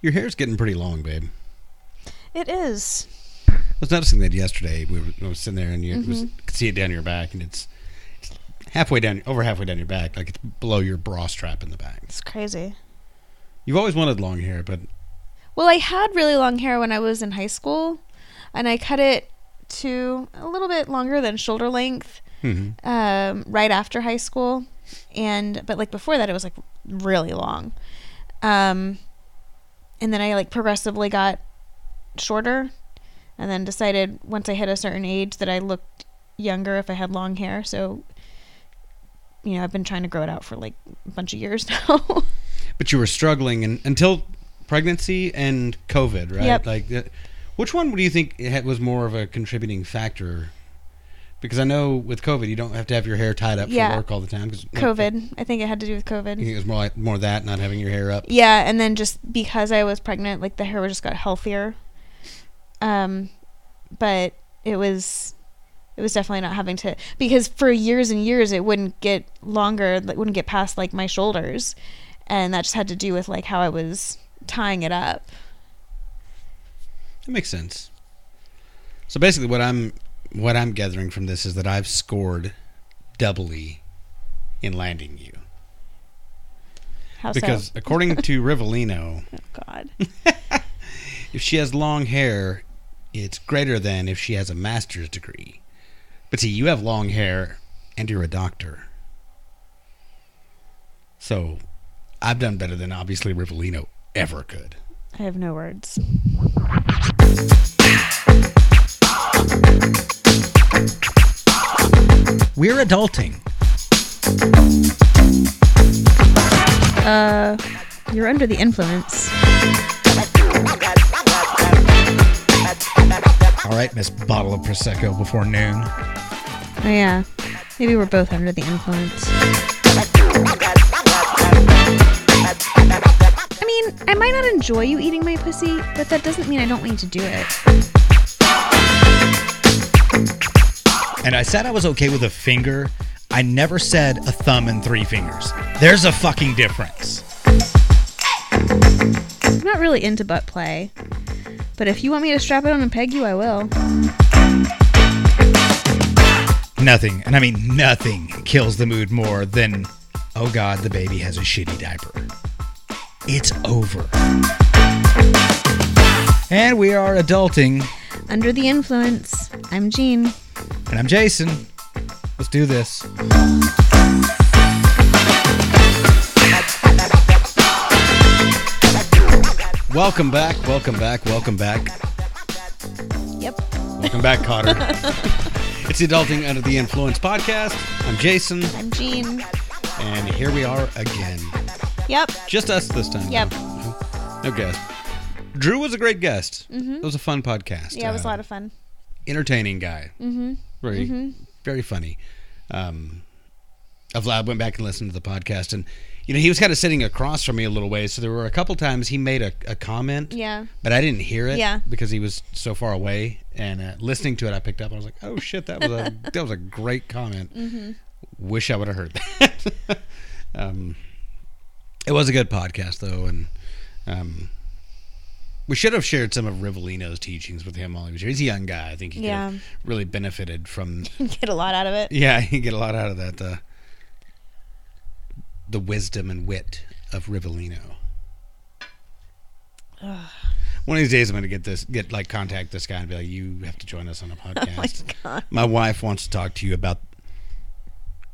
Your hair's getting pretty long, babe. It is. I was noticing that yesterday. We were, I was sitting there and you was, Mm-hmm. could see it down your back, and it's, it's halfway down, over halfway down your back, like it's below your bra strap in the back. It's crazy. You've always wanted long hair, but Well, I had really long hair when I was in high school, and I cut it to a little bit longer than shoulder length mhm. um, right after high school, and but like before that, it was like really long. Um, and then I like progressively got shorter, and then decided once I hit a certain age that I looked younger if I had long hair. So, you know, I've been trying to grow it out for like a bunch of years now. but you were struggling and, until pregnancy and COVID, right? Yep. Like, uh, which one do you think was more of a contributing factor? Because I know with COVID, you don't have to have your hair tied up Yeah. for work all the time. 'cause- COVID, I think it had to do with COVID. It was more like more that, not having your hair up. Yeah, and then just because I was pregnant, like the hair just got healthier. Um, but it was, it was definitely not having to because for years and years it wouldn't get longer, it wouldn't get past like my shoulders, and that just had to do with like how I was tying it up. That makes sense. So basically, what I'm what I'm gathering from this is that I've scored doubly in landing you How because so? according to Rivellino, Oh, God, if she has long hair, it's greater than if she has a master's degree. But see, you have long hair and you're a doctor. So I've done better than obviously Rivellino ever could. I have no words. We're adulting. Uh, you're under the influence. All right, Miss Bottle of Prosecco before noon. Oh yeah, maybe we're both under the influence. I mean, I might not enjoy you eating my pussy, but that doesn't mean I don't you to do it. And I said I was okay with a finger. I never said a thumb and three fingers. There's a fucking difference. I'm not really into butt play, but if you want me to strap it on and peg you, I will. Nothing, and I mean nothing, kills the mood more than, oh god, the baby has a shitty diaper. It's over. And we are adulting, Under the influence. I'm Jean. And I'm Jason. Let's do this. Welcome back, welcome back, welcome back. Yep. Welcome back, Kotter. it's the Adulting Under the Influence podcast. I'm Jason, I'm Jean. and here we are again. Yep. Just us this time. Yep. No guest. Drew was a great guest. It was a fun podcast. Yeah, it was a Uh, lot of fun. Entertaining guy. Mm-hmm. Very, very funny. Um, I've went back and listened to the podcast, and you know he was kind of sitting across from me a little ways, so there were a couple times he made a, a comment. Yeah. But I didn't hear it. Yeah. Because he was so far away, and uh, listening to it, I picked up. and I was like, "Oh shit, that was a that was a great comment. Mm-hmm. Wish I would have heard that." um, it was a good podcast though, and um, we should have shared some of Rivellino's teachings with him while he was here. He's a young guy. I think he Yeah. really benefited from. Get a lot out of it. Yeah, he get a lot out of that. Uh, the wisdom and wit of Rivellino. One of these days, I'm going to get this, get like contact this guy and be like, "You have to join us on a podcast." God. My wife wants to talk to you about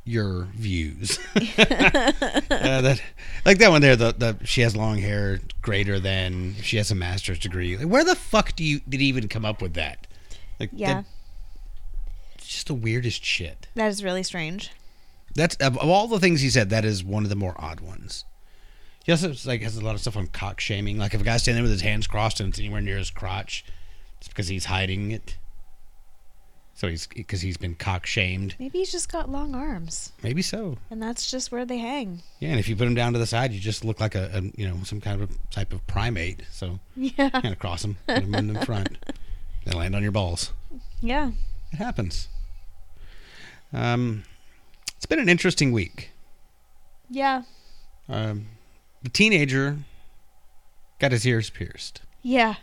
your views. uh, that, like that one there. The, the she has long hair, greater than she has a master's degree. Like, where the fuck do you did he even come up with that? Like, Yeah. that- it's just the weirdest shit. That is really strange. That's of, of all the things he said, that is one of the more odd ones. He also like has a lot of stuff on cock shaming. Like if a guy's standing there with his hands crossed and it's anywhere near his crotch, it's because he's hiding it. So he's because he's been cock shamed. Maybe he's just got long arms, Maybe so. and that's just where they hang. Yeah, and if you put him down to the side, you just look like a, a you know some kind of a type of primate. So Yeah. kind of cross him, put him in the front, then land on your balls. Yeah. It happens. Um, it's been an interesting week. Yeah. Um, the teenager got his ears pierced. Yeah.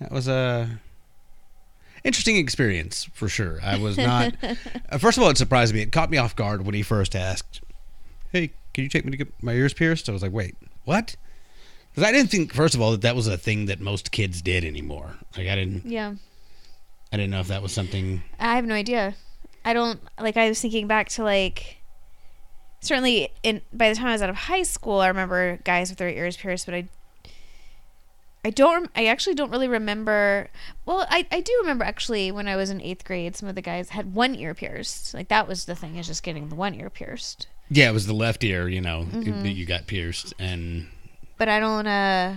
That was a interesting experience for sure. I was not. uh, first of all, it surprised me. It caught me off guard when he first asked, "Hey, can you take me to get my ears pierced?" I was like, "Wait, what?" Because I didn't think, first of all, that that was a thing that most kids did anymore. Like I didn't, Yeah. I didn't know if that was something. I have no idea. I don't like. I was thinking back to like. Certainly, in by the time I was out of high school, I remember guys with their ears pierced, but I. I don't. I actually don't really remember. Well, I, I do remember actually when I was in eighth grade, some of the guys had one ear pierced. Like that was the thing is just getting the one ear pierced. Yeah, it was the left ear, you know, Mm-hmm. that you got pierced, and But I don't. uh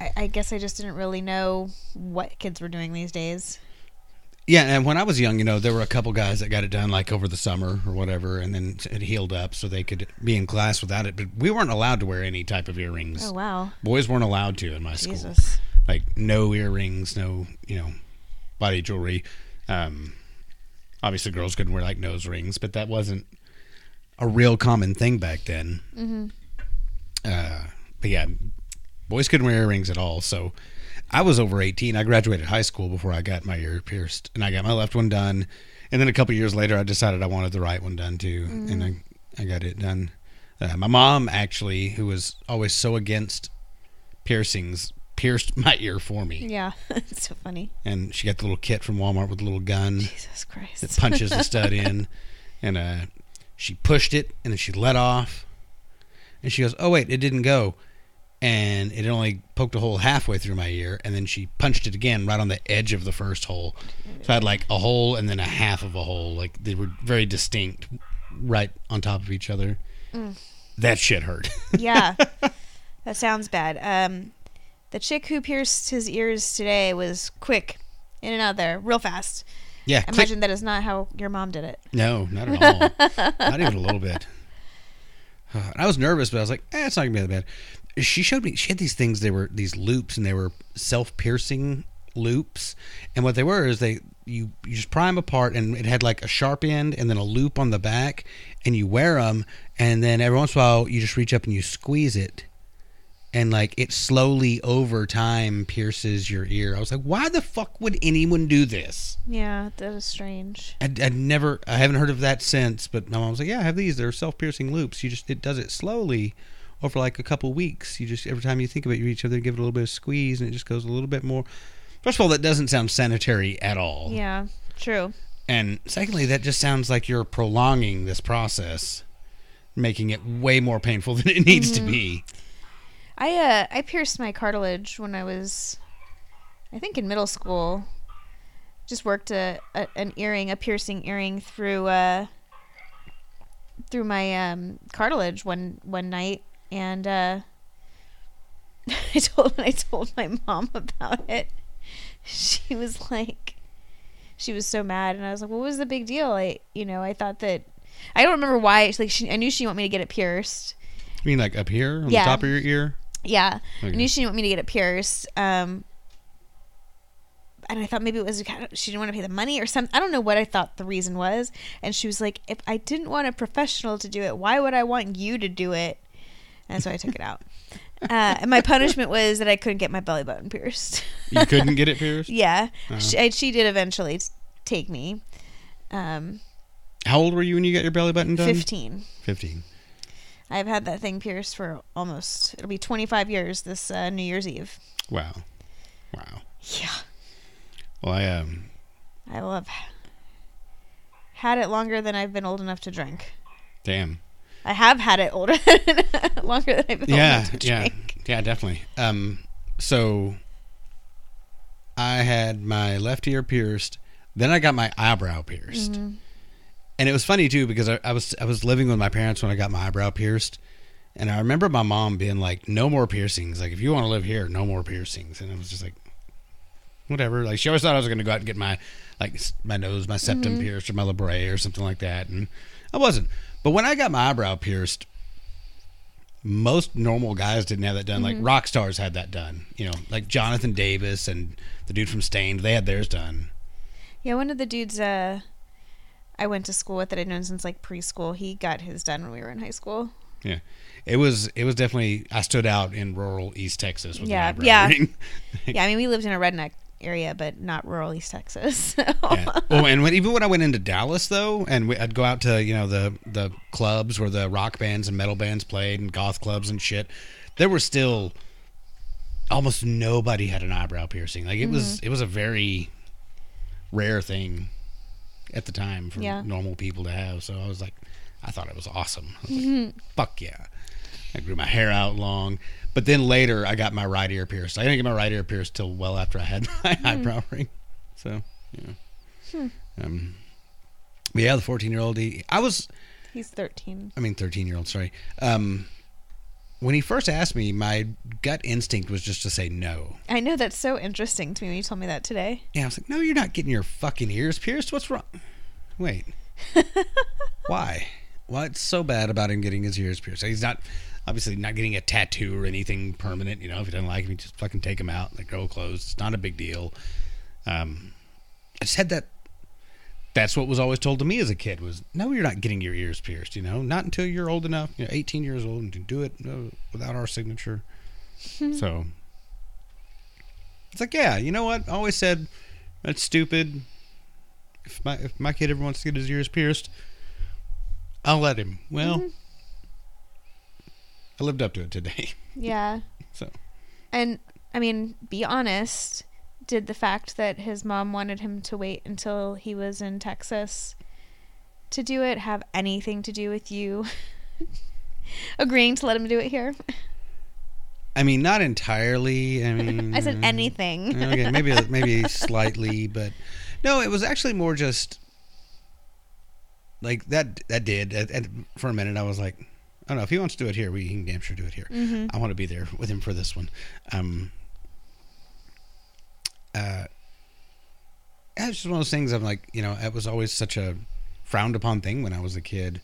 I, I guess I just didn't really know what kids were doing these days. Yeah, and when I was young, you know, there were a couple guys that got it done like over the summer or whatever, and then it healed up so they could be in class without it. But we weren't allowed to wear any type of earrings. Oh wow, Boys weren't allowed to in my school. Jesus. Like no earrings, no you know, body jewelry. Um, obviously, girls couldn't wear like nose rings, but that wasn't a real common thing back then. Mm-hmm. Uh, but yeah, boys couldn't wear earrings at all. So I was over 18. I graduated high school before I got my ear pierced, and I got my left one done. And then a couple years later, I decided I wanted the right one done too, and I I got it done. Uh, my mom actually, who was always so against piercings, pierced my ear for me, Yeah, it's so funny. and she got the little kit from Walmart with a little gun Jesus Christ. that punches the stud in, and uh, she pushed it, and then she let off, and she goes, "Oh wait, it didn't go," and it only poked a hole halfway through my ear, and then she punched it again right on the edge of the first hole, so I had like a hole and then a half of a hole, like they were very distinct, right on top of each other. That shit hurt. yeah, that sounds bad. Um, the chick who pierced his ears today was quick, in and out there, real fast. yeah, click. Imagine that is not how your mom did it. No, not at all. not even a little bit. I was nervous, but I was like, eh, it's not gonna be that bad. She showed me she had these things. They were these loops, and they were self-piercing loops. And what they were is they you you just pry them apart, and it had like a sharp end and then a loop on the back, and you wear them, and then every once in a while you just reach up and you squeeze it. And like it slowly over time pierces your ear. I was like, why the fuck would anyone do this? Yeah, that is strange. I'd, I'd never, I haven't heard of that since. But my mom was like, "Yeah, I have these. They're self-piercing loops. You just, it does it slowly over like a couple weeks. You just every time you think about it, you reach over there, give it a little bit of squeeze, and it just goes a little bit more." First of all, that doesn't sound sanitary at all. Yeah, true. And secondly, that just sounds like you're prolonging this process, making it way more painful than it needs to be. I uh I pierced my cartilage when I was, I think in middle school. Just worked a, a an earring, a piercing earring through uh through my um cartilage one one night, and uh I told when I told my mom about it, she was like, she was so mad, and I was like, "What was the big deal?" I you know I thought that. I don't remember why. Like she, I knew she wanted me to get it pierced, You mean like up here on Yeah. the top of your ear? yeah, I knew she didn't want me to get it pierced. Um, and I thought maybe it was she didn't want to pay the money or something. I don't know what I thought the reason was. And she was like, "If I didn't want a professional to do it, why would I want you to do it?" And so I took it out. Uh, and my punishment was that I couldn't get my belly button pierced. You couldn't get it pierced. yeah, Uh-huh. she, I- she did eventually take me. Um, How old were you when you got your belly button done? fifteen. Fifteen. I've had that thing pierced for almost it'll be twenty five years this uh, New Year's Eve. Wow. Wow. Yeah. Well, I um. I will have had it longer than I've been old enough to drink. Damn. I have had it older longer than I've been yeah, yeah, drink. yeah, definitely. Um, so I had my left ear pierced, then I got my eyebrow pierced, Mm-hmm. and it was funny too because I, I was I was living with my parents when I got my eyebrow pierced, and I remember my mom being like, "No more piercings. Like if you want to live here, no more piercings." And I was just like, "Whatever." Like she always thought I was going to go out and get my like my nose, my septum Mm-hmm. pierced, or my labret, or something like that, and I wasn't. But when I got my eyebrow pierced, most normal guys didn't have that done. Like rock stars had that done. You know, like Jonathan Davis and the dude from Staind, they had theirs done. Yeah, one of the dudes uh, I went to school with that I'd known since like preschool, he got his done when we were in high school. Yeah. It was it was definitely I stood out in rural East Texas with Yeah, yeah. yeah, I mean, we lived in a redneck area, but not rural East Texas. So. yeah. Well, and when, even when I went into Dallas though, and we, I'd go out to you know the the clubs where the rock bands and metal bands played and goth clubs and shit, there were still almost nobody had an eyebrow piercing. Like it was Mm-hmm. it was a very rare thing at the time for Yeah. normal people to have. So I was like, I thought it was awesome. I was Mm-hmm. Fuck yeah. I grew my hair out long. But then later I got my right ear pierced. I didn't get my right ear pierced till well after I had my Hmm. eyebrow ring. So, yeah. Um, but yeah, the 14 year old, he, I was, He's 13. I mean, 13 year old, sorry. Um, when he first asked me, my gut instinct was just to say no. I know that's so interesting to me when you told me that today. Yeah, I was like, no, you're not getting your fucking ears pierced. What's wrong? Wait. Why? What's so bad about him getting his ears pierced? He's not, obviously, not getting a tattoo or anything permanent. You know, if he doesn't like him, you just fucking take him out. They go closed. It's not a big deal. Um, I just had that. That's what was always told to me as a kid was, no, you're not getting your ears pierced. You know, not until you're old enough. You know, 18 years old and to do it uh, without our signature. so it's like, yeah, you know what? I always said that's stupid. If my if my kid ever wants to get his ears pierced, I'll let him. Well, I lived up to it today. Yeah. So And I mean, be honest. Did the fact that his mom wanted him to wait until he was in Texas to do it have anything to do with you agreeing to let him do it here? I mean, not entirely. I mean, I said anything. okay, maybe maybe slightly, but no, it was actually more just like that. That did for a minute. I was like, I don't know if he wants to do it here. We can damn sure do it here. Mhm. I want to be there with him for this one. Um, uh, it's just one of those things. I'm like, you know, it was always such a frowned upon thing when I was a kid.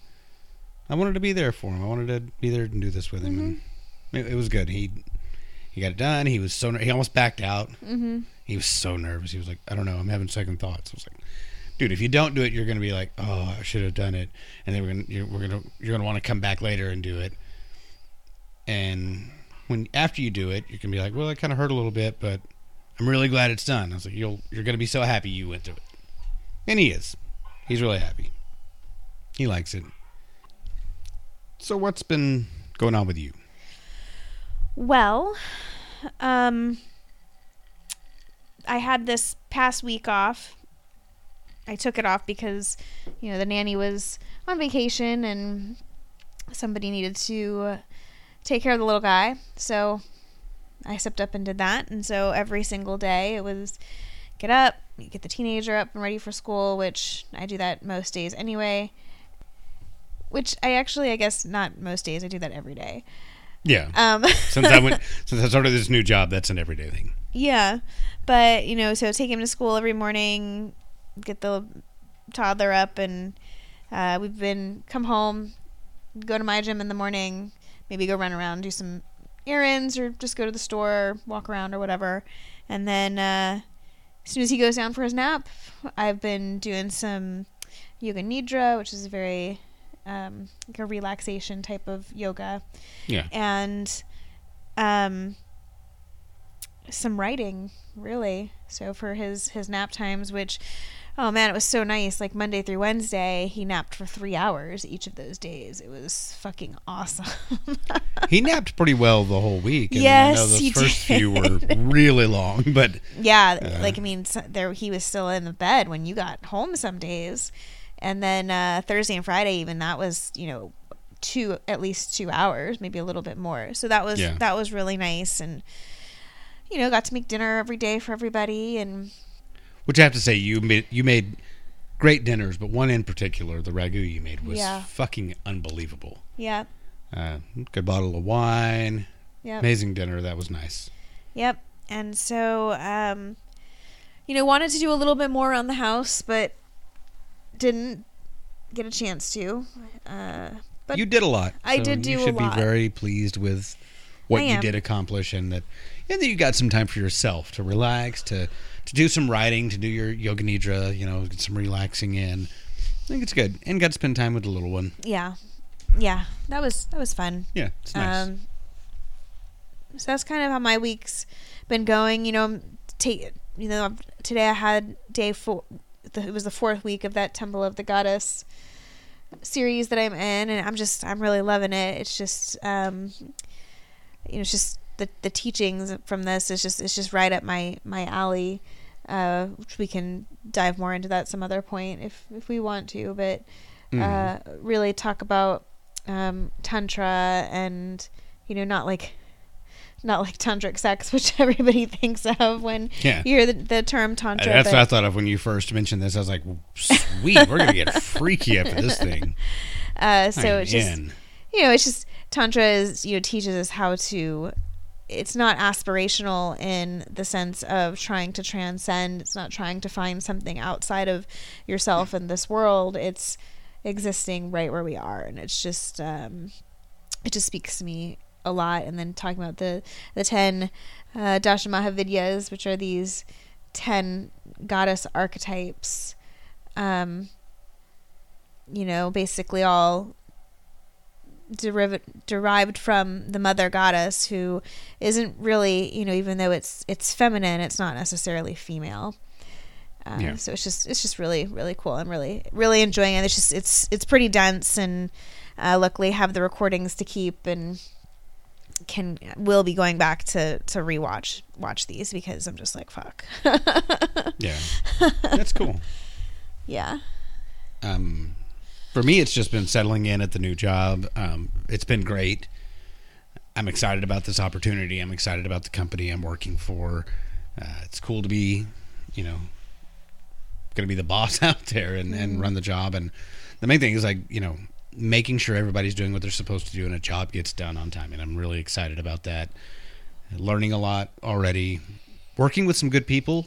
I wanted to be there for him. I wanted to be there and do this with him. And it, it was good. He he got it done. He was so ner- he almost backed out. hmm He was so nervous. He was like, I don't know. I'm having second thoughts. I was like, dude, if you don't do it, you're gonna be like, oh, I should have done it, and then we're gonna you're, we're gonna you're gonna want to come back later and do it. And when after you do it, you can be like, well, it kind of hurt a little bit, but I'm really glad it's done. I was like, you'll you're gonna be so happy you went through it, and he is. He's really happy. He likes it. So what's been going on with you? Well, um, I had this past week off. I took it off because, you know, the nanny was on vacation and somebody needed to take care of the little guy. So I stepped up and did that. And so every single day it was get up, get the teenager up and ready for school, which I do that most days anyway. Which I actually, I guess, not most days. I do that every day. Yeah. Um, since I went, since I started this new job, that's an everyday thing. Yeah, but you know, so take him to school every morning, get the toddler up, and uh, we've been come home, go to my gym in the morning, maybe go run around, do some errands, or just go to the store, walk around, or whatever, and then uh, as soon as he goes down for his nap, I've been doing some yoga nidra, which is a very um, like a relaxation type of yoga. Yeah. and um some writing really. So for his his nap times which oh man it was so nice like monday through wednesday he napped for three hours each of those days it was fucking awesome He napped pretty well the whole week. and I Yes, know those he first few were really long, but yeah Uh. like i mean there he was still in the bed when you got home some days and then uh thursday and friday even that was you know two at least two hours maybe a little bit more so that was Yeah. that was really nice and you know got to make dinner every day for everybody and which I have to say you made you made great dinners, but one in particular, the ragu you made was Yeah. fucking unbelievable. yeah Uh, good bottle of wine, yeah amazing dinner. That was nice. Yep. And so, um, you know, wanted to do a little bit more around the house, but didn't get a chance to. Uh, but you did a lot. I so did do You should be very pleased with what you did accomplish, and that and that you got some time for yourself to relax, to to do some writing, to do your yoga nidra. You know, get some relaxing in. I think it's good, and got to spend time with the little one. yeah, yeah, that was that was fun. Yeah, it's nice. Um, so that's kind of how my week's been going. You know, take you know today I had day four. The, it was the fourth week of that Temple of the Goddess series that I'm in, and I'm just I'm really loving it. It's just um, you know, it's just the the teachings from this is just it's just right up my my alley. Uh, which we can dive more into that some other point if if we want to, but uh, really talk about um, tantra and you know not like not like tantric sex, which everybody thinks of when Yeah. you hear the, the term tantra. That's but- what I thought of when you first mentioned this. I was like, sweet, we're gonna get freaky after this thing. Uh, so I'm it's just you know it's just tantra is you know teaches us how to. It's not aspirational in the sense of trying to transcend. It's not trying to find something outside of yourself in this world. It's existing right where we are, and it's just um, it just speaks to me a lot. And then talking about the the ten uh, Dasha Mahavidyas, which are these ten goddess archetypes. Um, you know, basically all deriv- derived from the mother goddess who isn't really, you know, even though it's it's feminine, it's not necessarily female. Uh, Yeah. So it's just it's just really really cool. I'm really really enjoying it. It's just it's it's pretty dense, and uh, luckily have the recordings to keep and can will be going back to to rewatch watch these because I'm just like fuck. Yeah, that's cool. yeah. Um, for me, it's just been settling in at the new job. Um, it's been great. I'm excited about this opportunity. I'm excited about the company I'm working for. Uh, it's cool to be, you know, going to be the boss out there and, and run the job. And the main thing is like, you know, making sure everybody's doing what they're supposed to do and a job gets done on time. And I'm really excited about that. Learning a lot already. Working with some good people.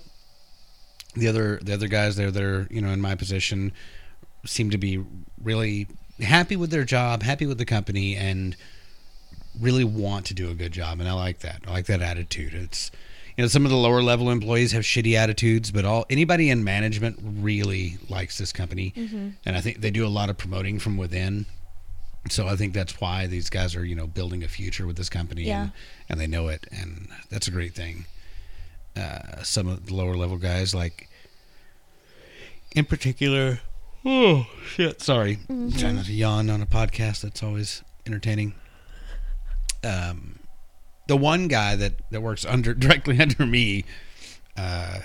The other the other guys there that are, you know, in my position seem to be really happy with their job, happy with the company, and really want to do a good job. And I like that. I like that attitude. It's you know some of the lower level employees have shitty attitudes, but all anybody in management really likes this company, and I think they do a lot of promoting from within. So I think that's why these guys are you know building a future with this company, Yeah. and, and they know it, and that's a great thing. Uh, some of the lower level guys like in particular oh shit sorry. Trying not to yawn on a podcast that's always entertaining. Um the one guy that that works under directly under me uh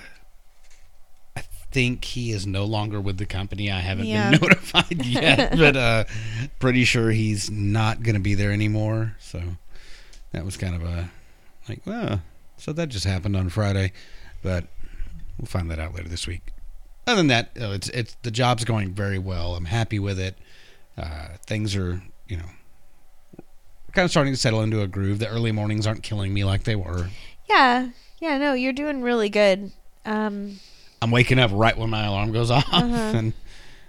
i think he is no longer with the company. I haven't Yeah. been notified yet but uh pretty sure he's not gonna be there anymore. So that was kind of a like well so that just happened on friday but we'll find that out later this week other than that, it's it's the job's going very well. I'm happy with it. Uh, things are, you know, kind of starting to settle into a groove. The early mornings aren't killing me like they were. Yeah. Yeah, no, you're doing really good. Um I'm waking up right when my alarm goes off, Uh-huh. and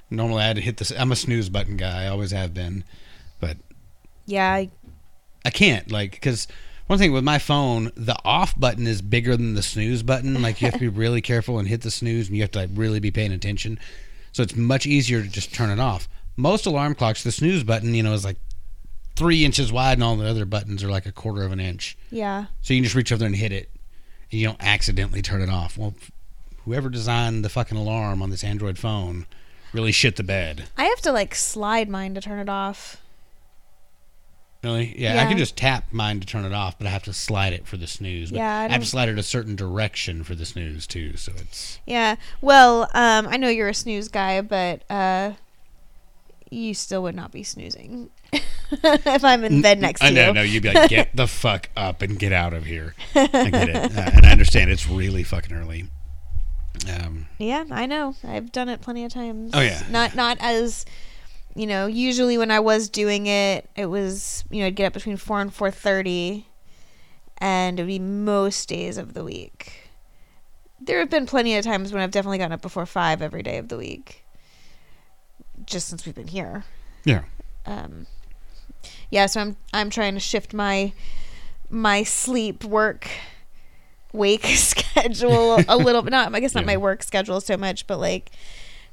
normally I'd hit this. I'm a snooze button guy. I always have been, but yeah, I- I can't like because one thing with my phone, the off button is bigger than the snooze button. Like you have to be really careful and hit the snooze, and you have to like really be paying attention. So it's much easier to just turn it off. Most alarm clocks, the snooze button, you know, is like three inches wide, and all the other buttons are like a quarter of an inch. yeah. So you can just reach over there and hit it, and you don't accidentally turn it off. Well, whoever designed the fucking alarm on this Android phone really shit the bed. I have to like slide mine to turn it off. Really? Yeah, I can just tap mine to turn it off, but I have to slide it for the snooze. But Yeah, I I, have to slide it a certain direction for the snooze too. So it's Yeah. Well, um, I know you're a snooze guy, but uh, you still would not be snoozing if I'm in bed next to you. I know, you. no, you'd be like, get the fuck up and get out of here. I get it, uh, and I understand it's really fucking early. Um, Yeah, I know. I've done it plenty of times. Oh, yeah. Not not as you know, usually when I was doing it, it was, you know, I'd get up between 4 and 4:30 and it would be most days of the week. There have been plenty of times when I've definitely gotten up before 5 every day of the week. Just since we've been here. yeah, Um Yeah, so I'm I'm trying to shift my my sleep work wake schedule a little bit not I guess not Yeah. my work schedule so much but like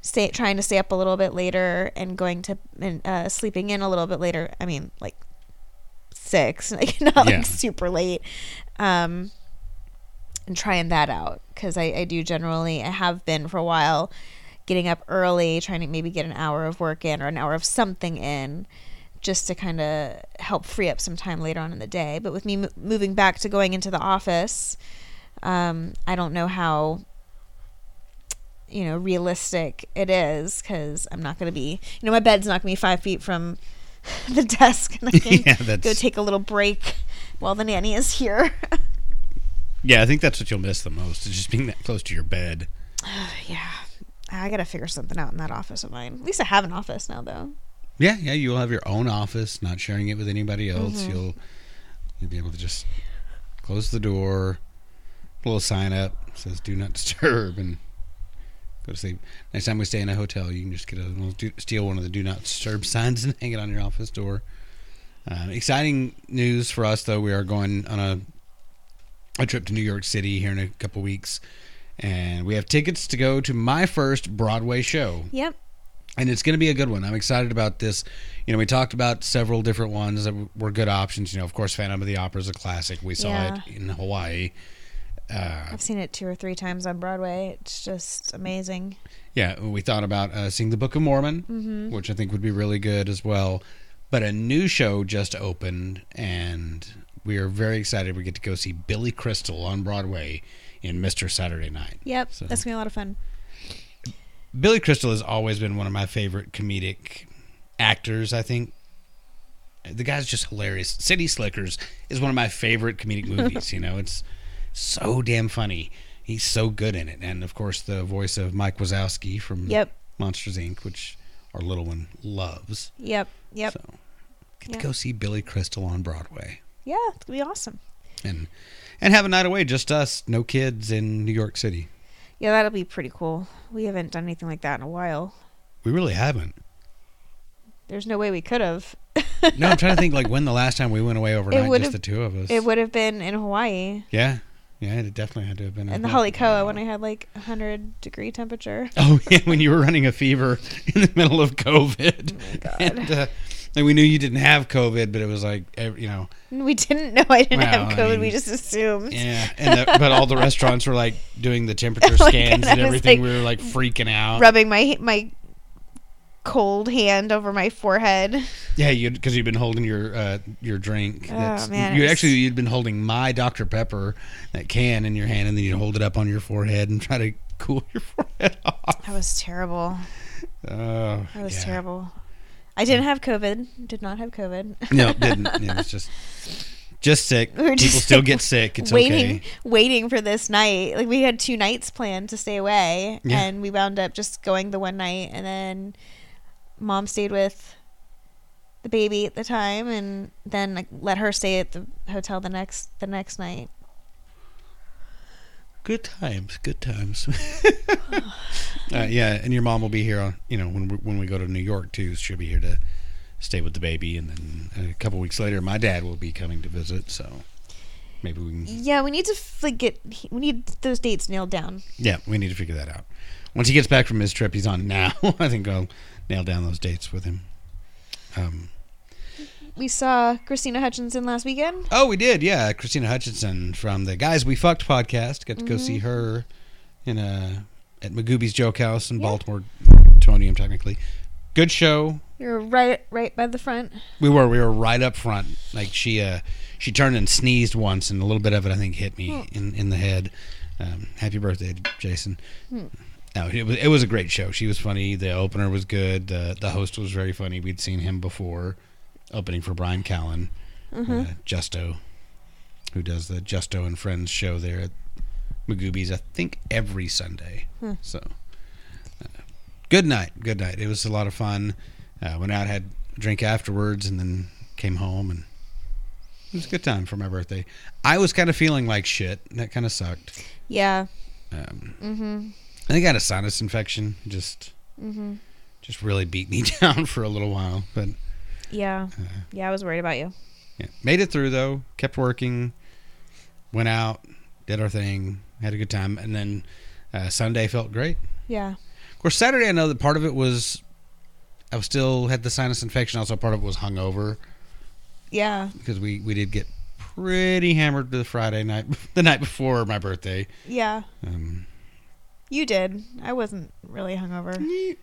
stay trying to stay up a little bit later and going to and uh, sleeping in a little bit later. I mean, like six, like not Yeah. like super late. Um, and trying that out because I, I do generally I have been for a while getting up early, trying to maybe get an hour of work in or an hour of something in just to kind of help free up some time later on in the day. But with me mo- moving back to going into the office, um, I don't know how you know realistic it is because I'm not going to be you know my bed's not going to be five feet from the desk and I can Yeah, go take a little break while the nanny is here. Yeah, I think that's what you'll miss the most is just being that close to your bed. yeah, I got to figure something out in that office of mine. At least I have an office now though. Yeah, yeah, you'll have your own office, not sharing it with anybody else. Mm-hmm. You'll you'll be able to just close the door, put a little sign up says "Do not disturb" and go to sleep. Next time we stay in a hotel, you can just get a steal one of the "Do not disturb" signs and hang it on your office door. Uh, exciting news for us, though. We are going on a a trip to New York City here in a couple weeks, and we have tickets to go to my first Broadway show Yep. and it's going to be a good one. I'm excited about this. You know, we talked about several different ones that were good options. You know, of course, Phantom of the Opera is a classic. We saw Yeah. it in Hawaii. Uh, I've seen it two or three times on Broadway. It's just amazing. yeah, we thought about uh, seeing the Book of Mormon, Mm-hmm. which I think would be really good as well. But a new show just opened, and we are very excited. We get to go see Billy Crystal on Broadway in Mr. Saturday Night. Yep. So- That's gonna be a lot of fun. Billy Crystal has always been one of my favorite comedic actors, I think. The guy's just hilarious. City Slickers is one of my favorite comedic movies, you know. It's so damn funny. He's so good in it. And of course the voice of Mike Wazowski from Yep. Monsters Inc., which our little one loves. Yep. Yep. So get Yep. to go see Billy Crystal on Broadway. Yeah, it's gonna be awesome. And and have a night away, just us, no kids in New York City. Yeah, that'll be pretty cool. We haven't done anything like that in a while. We really haven't. There's no way we could have. No, I'm trying to think like when the last time we went away overnight, just the two of us. It would have been in Hawaii. Yeah, yeah, it definitely had to have been. In the Hale Koa when I had like a hundred degree temperature. Oh yeah, when you were running a fever in the middle of COVID, Oh my God. and, uh, and we knew you didn't have COVID, but it was like you know, We didn't know I didn't have Well, I COVID. mean, we just assumed. yeah. And the, but all the restaurants were like doing the temperature Oh scans God, and everything. like, we were like freaking out. Rubbing my my cold hand over my forehead. Yeah, you because you've been holding your uh, your drink. Oh, man, you actually you'd been holding my Dr Pepper that can in your hand, and then you'd hold it up on your forehead and try to cool your forehead off. That was terrible. Oh, That was yeah. terrible. I didn't have COVID. Did not have COVID. No, didn't. Yeah, it's just just sick. We were People still get sick. It's waiting, okay. waiting for this night. Like we had two nights planned to stay away, Yeah. and we wound up just going the one night, and then mom stayed with the baby at the time, and then like, let her stay at the hotel the next the next night. Good times. Good times. uh, yeah, and your mom will be here on you know when we, when we go to New York too. She'll be here to stay with the baby, and then a couple weeks later, my dad will be coming to visit. So maybe we can. Yeah, we need to like get we need those dates nailed down. Yeah, we need to figure that out. Once he gets back from his trip he's on now, I think I'll nail down those dates with him. Um, We saw Krystyna Hutchinson last weekend. oh, we did, yeah. Krystyna Hutchinson from the Guys We Fucked podcast. Got to go see her in a at Magooby's Joke House in Mm-hmm. Yeah. Baltimore, Timonium, technically. Good show. We were right right by the front. We were we were right up front. Like she uh she turned and sneezed once, and a little bit of it I think hit me in in the head. Um, happy birthday, Jason. No, it was it was a great show. She was funny. The opener was good. The the host was very funny. We'd seen him before, opening for Bryan Callen, uh, Justo, who does the Justo and Friends show there at Magooby's. I think every Sunday. So, uh, good night. Good night. It was a lot of fun. Uh, went out, had a drink afterwards, and then came home and. It was a good time for my birthday. I was kind of feeling like shit. That kind of sucked. Yeah. Um, Mm-hmm. I think I had a sinus infection. Just, Mm-hmm. just really beat me down for a little while. But Yeah. uh, Yeah, I was worried about you. yeah, made it through though. Kept working. Went out, did our thing, had a good time, and then uh, Sunday felt great. Yeah. Of course, Saturday I know that part of it was I was still had the sinus infection. Also, part of it was hungover Yeah. because we we did get pretty hammered the Friday night, the night before my birthday. Yeah. Um, You did. I wasn't really hungover.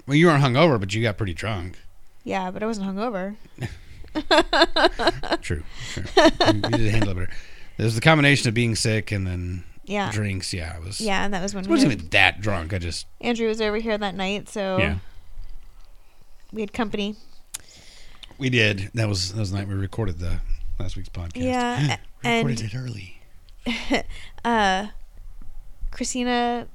well, you weren't hungover, but you got pretty drunk. Yeah, but I wasn't hungover. True, true. you, did handle it better. There's the combination of being sick and then Yeah. drinks. Yeah, I was. Yeah, and that was when I we wasn't had, even that drunk. I just Andrew was over here that night, so yeah. we had company. We did. That was that was the night we recorded the last week's podcast. Yeah, we and- recorded it early. Uh Krystyna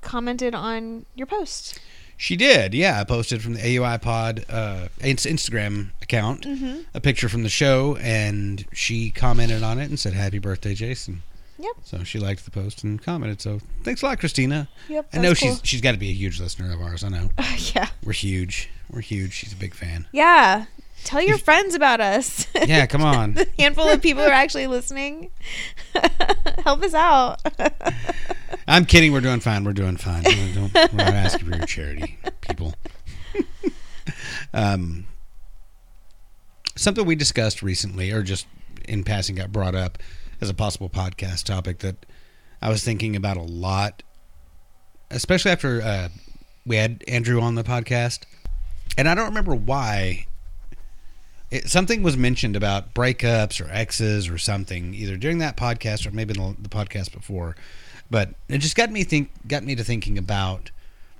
commented on your post. She did. Yeah, I posted from the AUI Pod uh, Instagram account Mm-hmm. a picture from the show, and she commented on it and said, "Happy birthday, Jason." Yep. So she liked the post and commented. So thanks a lot, Krystyna. Yep. I know that's she's she's got to be a huge listener of ours. I know yeah. we're huge. We're huge. She's a big fan. Yeah. Tell your friends about us. Yeah, come on. the handful of people who are actually listening. Help us out. I'm kidding. We're doing fine. We're doing fine. We don't, we're not asking for your charity, people. um, something we discussed recently, or just in passing, got brought up as a possible podcast topic that I was thinking about a lot, especially after uh, we had Andrew on the podcast, and I don't remember why. It, something was mentioned about breakups or exes or something, either during that podcast or maybe the, the podcast before. But it just got me think got me to thinking about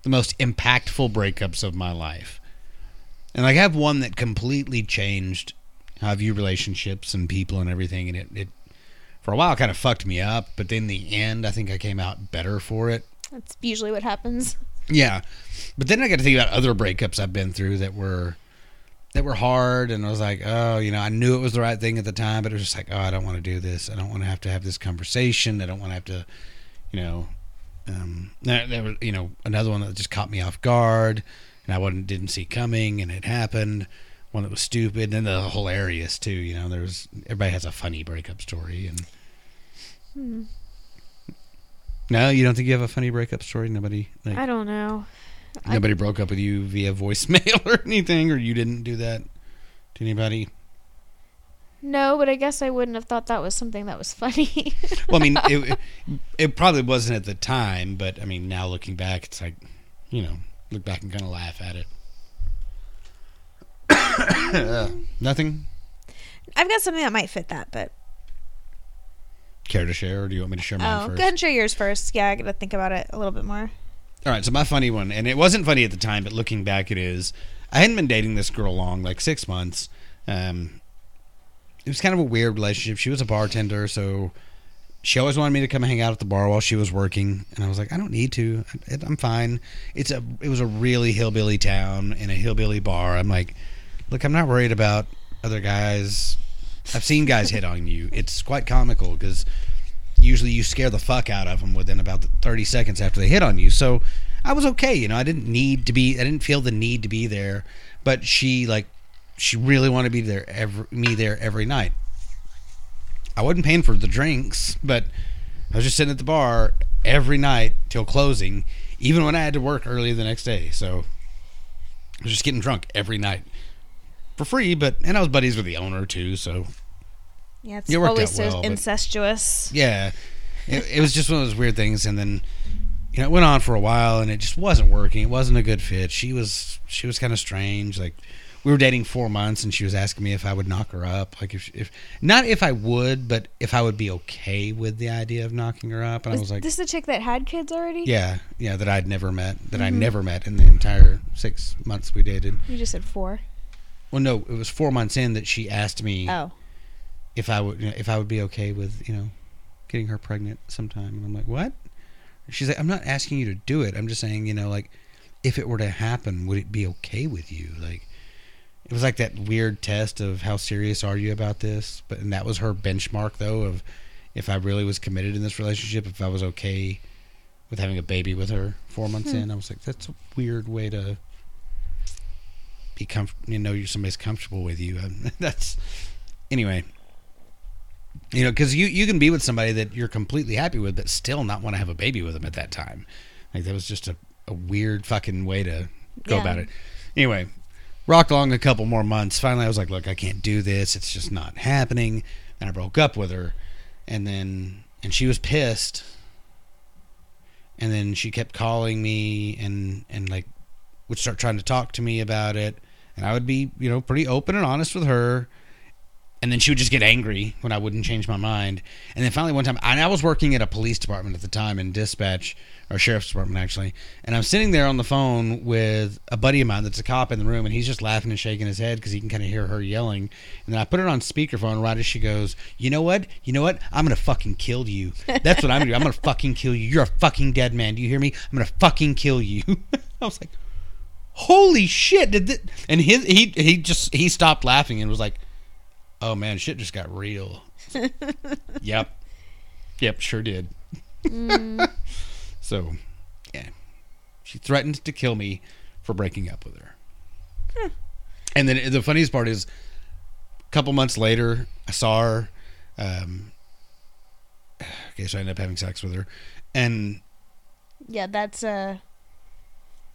the most impactful breakups of my life. And like i have one that completely changed how i view relationships and people and everything and it, it for a while kind of fucked me up but in the end i think i came out better for it. That's usually what happens. yeah. But then i got to think about other breakups i've been through that were that were hard and i was like oh you know i knew it was the right thing at the time but it was just like oh i don't want to do this i don't want to have to have this conversation i don't want to have to you know um there, there was you know another one that just caught me off guard and i wasn't didn't see coming and it happened one that was stupid and then the hilarious too you know there's everybody has a funny breakup story and Hmm. no you don't think you have a funny breakup story nobody like I don't know. I- Nobody broke up with you via voicemail or anything, or you didn't do that to anybody. No, but I guess I wouldn't have thought that was something that was funny. Well, I mean, it, it it probably wasn't at the time, but I mean, now looking back, it's like, you know, look back and kind of laugh at it. Uh, nothing. I've got something that might fit that, but Care to share, or do you want me to share mine oh, first? go ahead and share yours first. Yeah, I gotta think about it a little bit more. All right, so my funny one, and it wasn't funny at the time, but looking back, it is. I hadn't been dating this girl long, like six months. Um, it was kind of a weird relationship. She was a bartender, so she always wanted me to come hang out at the bar while she was working, and I was like, I don't need to. I'm fine. It's a. It was a really hillbilly town in a hillbilly bar. I'm like, look, I'm not worried about other guys. I've seen guys hit on you. It's quite comical because usually you scare the fuck out of them within about 30 seconds after they hit on you. So I was okay, you know. I didn't need to be. I didn't feel the need to be there. But she like, she really wanted to be there every me there every night. I wasn't paying for the drinks, but I was just sitting at the bar every night till closing, even when I had to work early the next day. So I was just getting drunk every night for free. But and I was buddies with the owner too, so Yeah, it's It always out so well, incestuous. yeah, it, it was just one of those weird things, and then you know it went on for a while, and it just wasn't working. It wasn't a good fit. She was she was kind of strange. Like we were dating four months, and she was asking me if I would knock her up. Like if if not if I would, but if I would be okay with the idea of knocking her up. And I Was was like, this is the chick that had kids already? yeah, yeah, that I'd never met, that I Mhm. never met in the entire six months we dated. You just said four. Well, no, it was four months in that she asked me Oh. If I would you know, if I would be okay with you know getting her pregnant sometime, and I'm like, what? She's like, I'm not asking you to do it. I'm just saying, you know, like if it were to happen, would it be okay with you? Like it was like that weird test of how serious are you about this? But and that was her benchmark though of if I really was committed in this relationship, if I was okay with having a baby with her four months Hmm. in. I was like, that's a weird way to be comfortable. you know somebody's comfortable with you. That's anyway. You know, because you you can be with somebody that you're completely happy with, but still not want to have a baby with them at that time. Like that was just a a weird fucking way to go Yeah. about it. Anyway, rocked along a couple more months. Finally, I was like, look, I can't do this. It's just not happening. And I broke up with her, and then and she was pissed. And then she kept calling me and and like would start trying to talk to me about it, and I would be you know pretty open and honest with her. And then she would just get angry when I wouldn't change my mind. And then finally, one time, and I was working at a police department at the time in dispatch, or sheriff's department actually. And I'm sitting there on the phone with a buddy of mine that's a cop in the room, and he's just laughing and shaking his head because he can kind of hear her yelling. And then I put it on speakerphone right as she goes, "You know what? You know what? I'm gonna fucking kill you. That's what I'm gonna do. I'm gonna fucking kill you. You're a fucking dead man. Do you hear me? I'm gonna fucking kill you." I was like, "Holy shit!" Did this? And his he he just he stopped laughing and was like, "Oh man, shit just got real." yep, yep, sure did. so, yeah, she threatened to kill me for breaking up with her. And then the funniest part is, a couple months later, I saw her. Um, I guess I ended up having sex with her, and Yeah, that's uh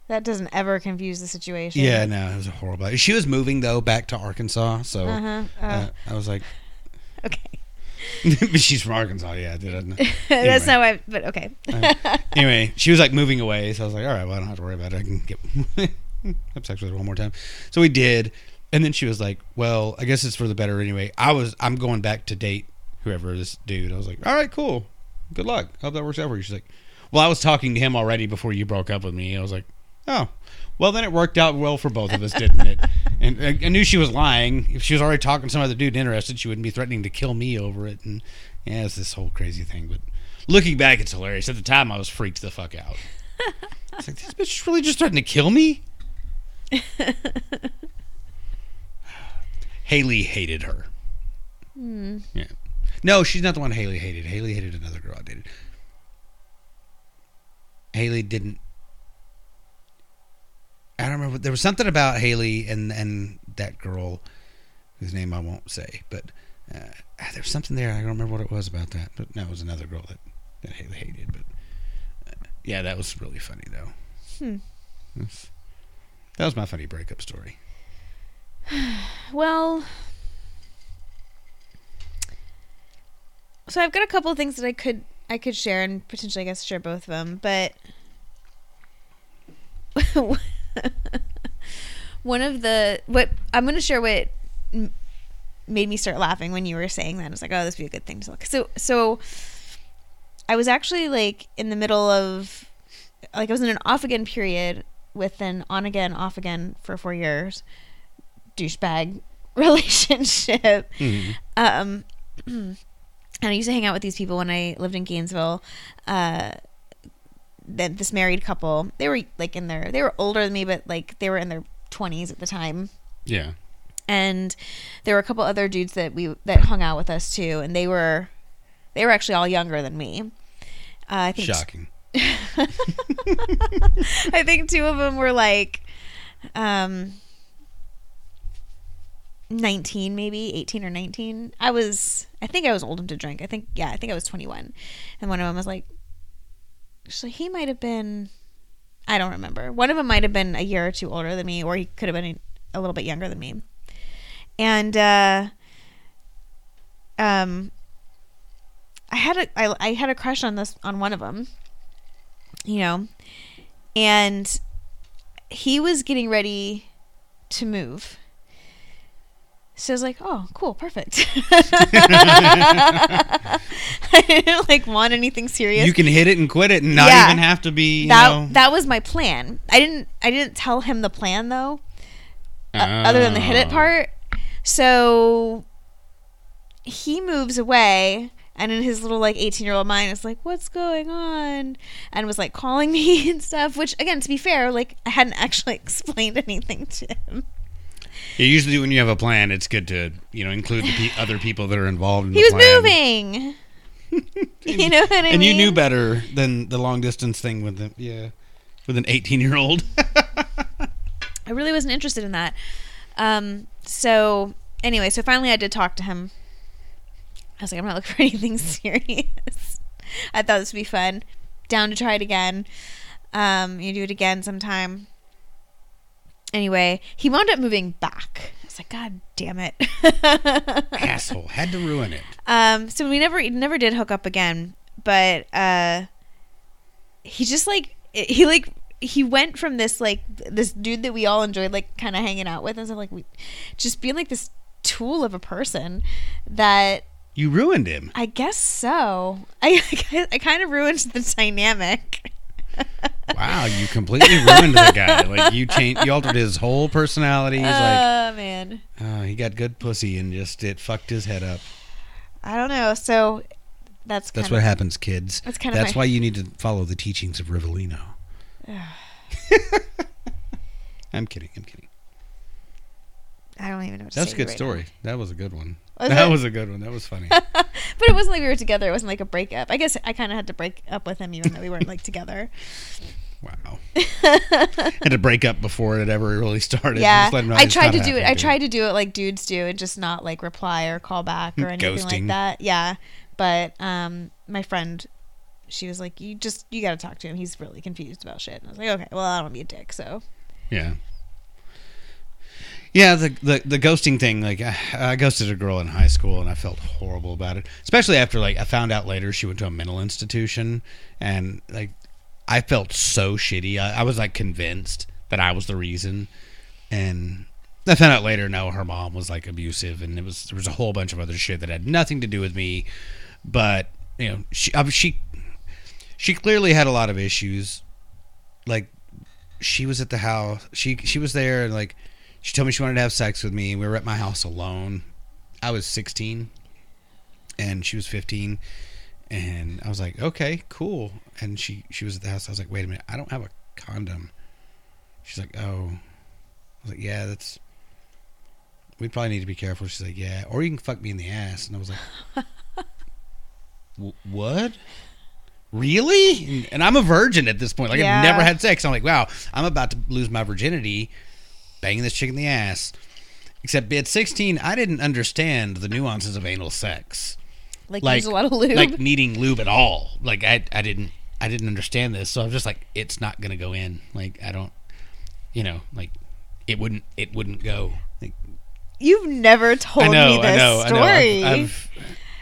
that doesn't ever confuse the situation. yeah, no, it was horrible. She was moving though back to Arkansas, so Uh-huh. Uh, uh, I was like, okay. she's from Arkansas, yeah. I, That's not why but okay. anyway, she was like moving away, so I was like, all right, well, I don't have to worry about it. I can get have sex with her one more time. So we did, and then she was like, well, I guess it's for the better anyway. I was, I'm going back to date whoever this dude. I was like, all right, cool, good luck. Hope that works out for you. She's like, well, I was talking to him already before you broke up with me. I was like, oh. Well, then it worked out well for both of us, didn't it? And I, I knew she was lying. If she was already talking to some other dude interested, she wouldn't be threatening to kill me over it. And yeah, it's this whole crazy thing. But looking back, it's hilarious. At the time, I was freaked the fuck out. I was like, this bitch really just threatened to kill me? Haley hated her. Hmm. Yeah. No, she's not the one Haley hated. Haley hated another girl I dated. Haley didn't. I don't remember. There was something about Haley and and that girl, whose name I won't say, but uh, there was something there. I don't remember what it was about that. But no, it was another girl that that Haley hated. But uh, yeah, that was really funny though. Hmm. That's- That was my funny breakup story. Well, so I've got a couple of things that I could I could share and potentially I guess share both of them, but one of the what I'm going to share what made me start laughing when you were saying that. I was like, oh, this would be a good thing to look. So so I was actually like in the middle of like I was in an off again period with an on again off again for four years douchebag relationship. Mhm. Um, and I used to hang out with these people when I lived in Gainesville. Uh, that this married couple, they were like in their, they were older than me, but like they were in their twenties at the time. Yeah. And there were a couple other dudes that we that hung out with us too, and they were, they were actually all younger than me. Uh, I think Shocking. I think two of them were like um 19 maybe 18 or 19 i was i think i was old enough to drink i think yeah i think i was 21 and one of them was like so he might have been i don't remember. One of them might have been a year or two older than me or he could have been a little bit younger than me. And uh um i had a I, I had a crush on this on one of them you know and he was getting ready to move so I was like, "Oh, cool, perfect." I didn't like want anything serious. You can hit it and quit it and not Yeah. even have to be, you that know. that was my plan. I didn't I didn't tell him the plan though, uh, other than the hit it Oh. part. So he moves away, and in his little like eighteen year old mind, is like, "What's going on?" and was like calling me and stuff. Which again, to be fair, like I hadn't actually explained anything to him. Yeah, usually when you have a plan, it's good to you know include the pe- other people that are involved in He was plan. moving. you know what I and mean? you knew better than the long distance thing with the yeah, with an eighteen year old. I really wasn't interested in that. Um, so anyway, so finally I did talk to him. I was like, I'm not looking for anything serious. I thought this would be fun. Down to try it again. Um, you do it again sometime. Anyway, he wound up moving back. I was like, God damn it. Asshole. Had to ruin it. Um, so we never never did hook up again, but uh, he just like he like he went from this like this dude that we all enjoyed like kind of hanging out with and stuff like we just being like this tool of a person that You ruined him. I guess so. I I kind of ruined the dynamic. Wow, you completely ruined the guy. Like you changed, you altered his whole personality. He's like, Oh man, oh, he got good pussy and just it fucked his head up. I don't know. So that's good. That's what of, happens, kids. That's kind of That's why you need to follow the teachings of Rivellino. I'm kidding. I'm kidding. I don't even know. What to That's a good right story. That was a good one. Was that it? was a good one. That was funny. but it wasn't like we were together. It wasn't like a breakup. I guess I kind of had to break up with him even though we weren't like together. wow. Had to break up before it ever really started. yeah, Just let him know I tried to do it. I tried to do it like dudes do, and just not like reply or call back or anything Ghosting. like that. Yeah, but um, my friend, she was like, "You just you got to talk to him. He's really confused about shit." And I was like, "Okay, well, I don't want to be a dick." So. Yeah. Yeah, the, the the ghosting thing. Like, I, I ghosted a girl in high school, and I felt horrible about it. Especially after, like, I found out later she went to a mental institution, and like, I felt so shitty. I, I was like convinced that I was the reason, and I found out later. No, her mom was like abusive, and it was there was a whole bunch of other shit that had nothing to do with me. But you know, she I, she she clearly had a lot of issues. Like, she was at the house. She she was there, and like, she told me she wanted to have sex with me. We were at my house alone. I was 16, and she was 15, and I was like, okay, cool. And she she was at the house. I was like, wait a minute, I don't have a condom. She's like, oh. I was like, yeah, that's. We probably need to be careful. She's like, yeah, or you can fuck me in the ass. And I was like, what? Really? And, and I'm a virgin at this point. Like Yeah. I've never had sex. I'm like, wow, I'm about to lose my virginity, banging this chick in the ass. Except at 16, I didn't understand the nuances of anal sex like, like use a lot of lube. like needing lube at all. Like I I didn't I didn't understand this, so I'm just like it's not gonna go in. Like I don't, you know, like it wouldn't it wouldn't go. Like, You've never told I know me this I know story. I know. I've, I've,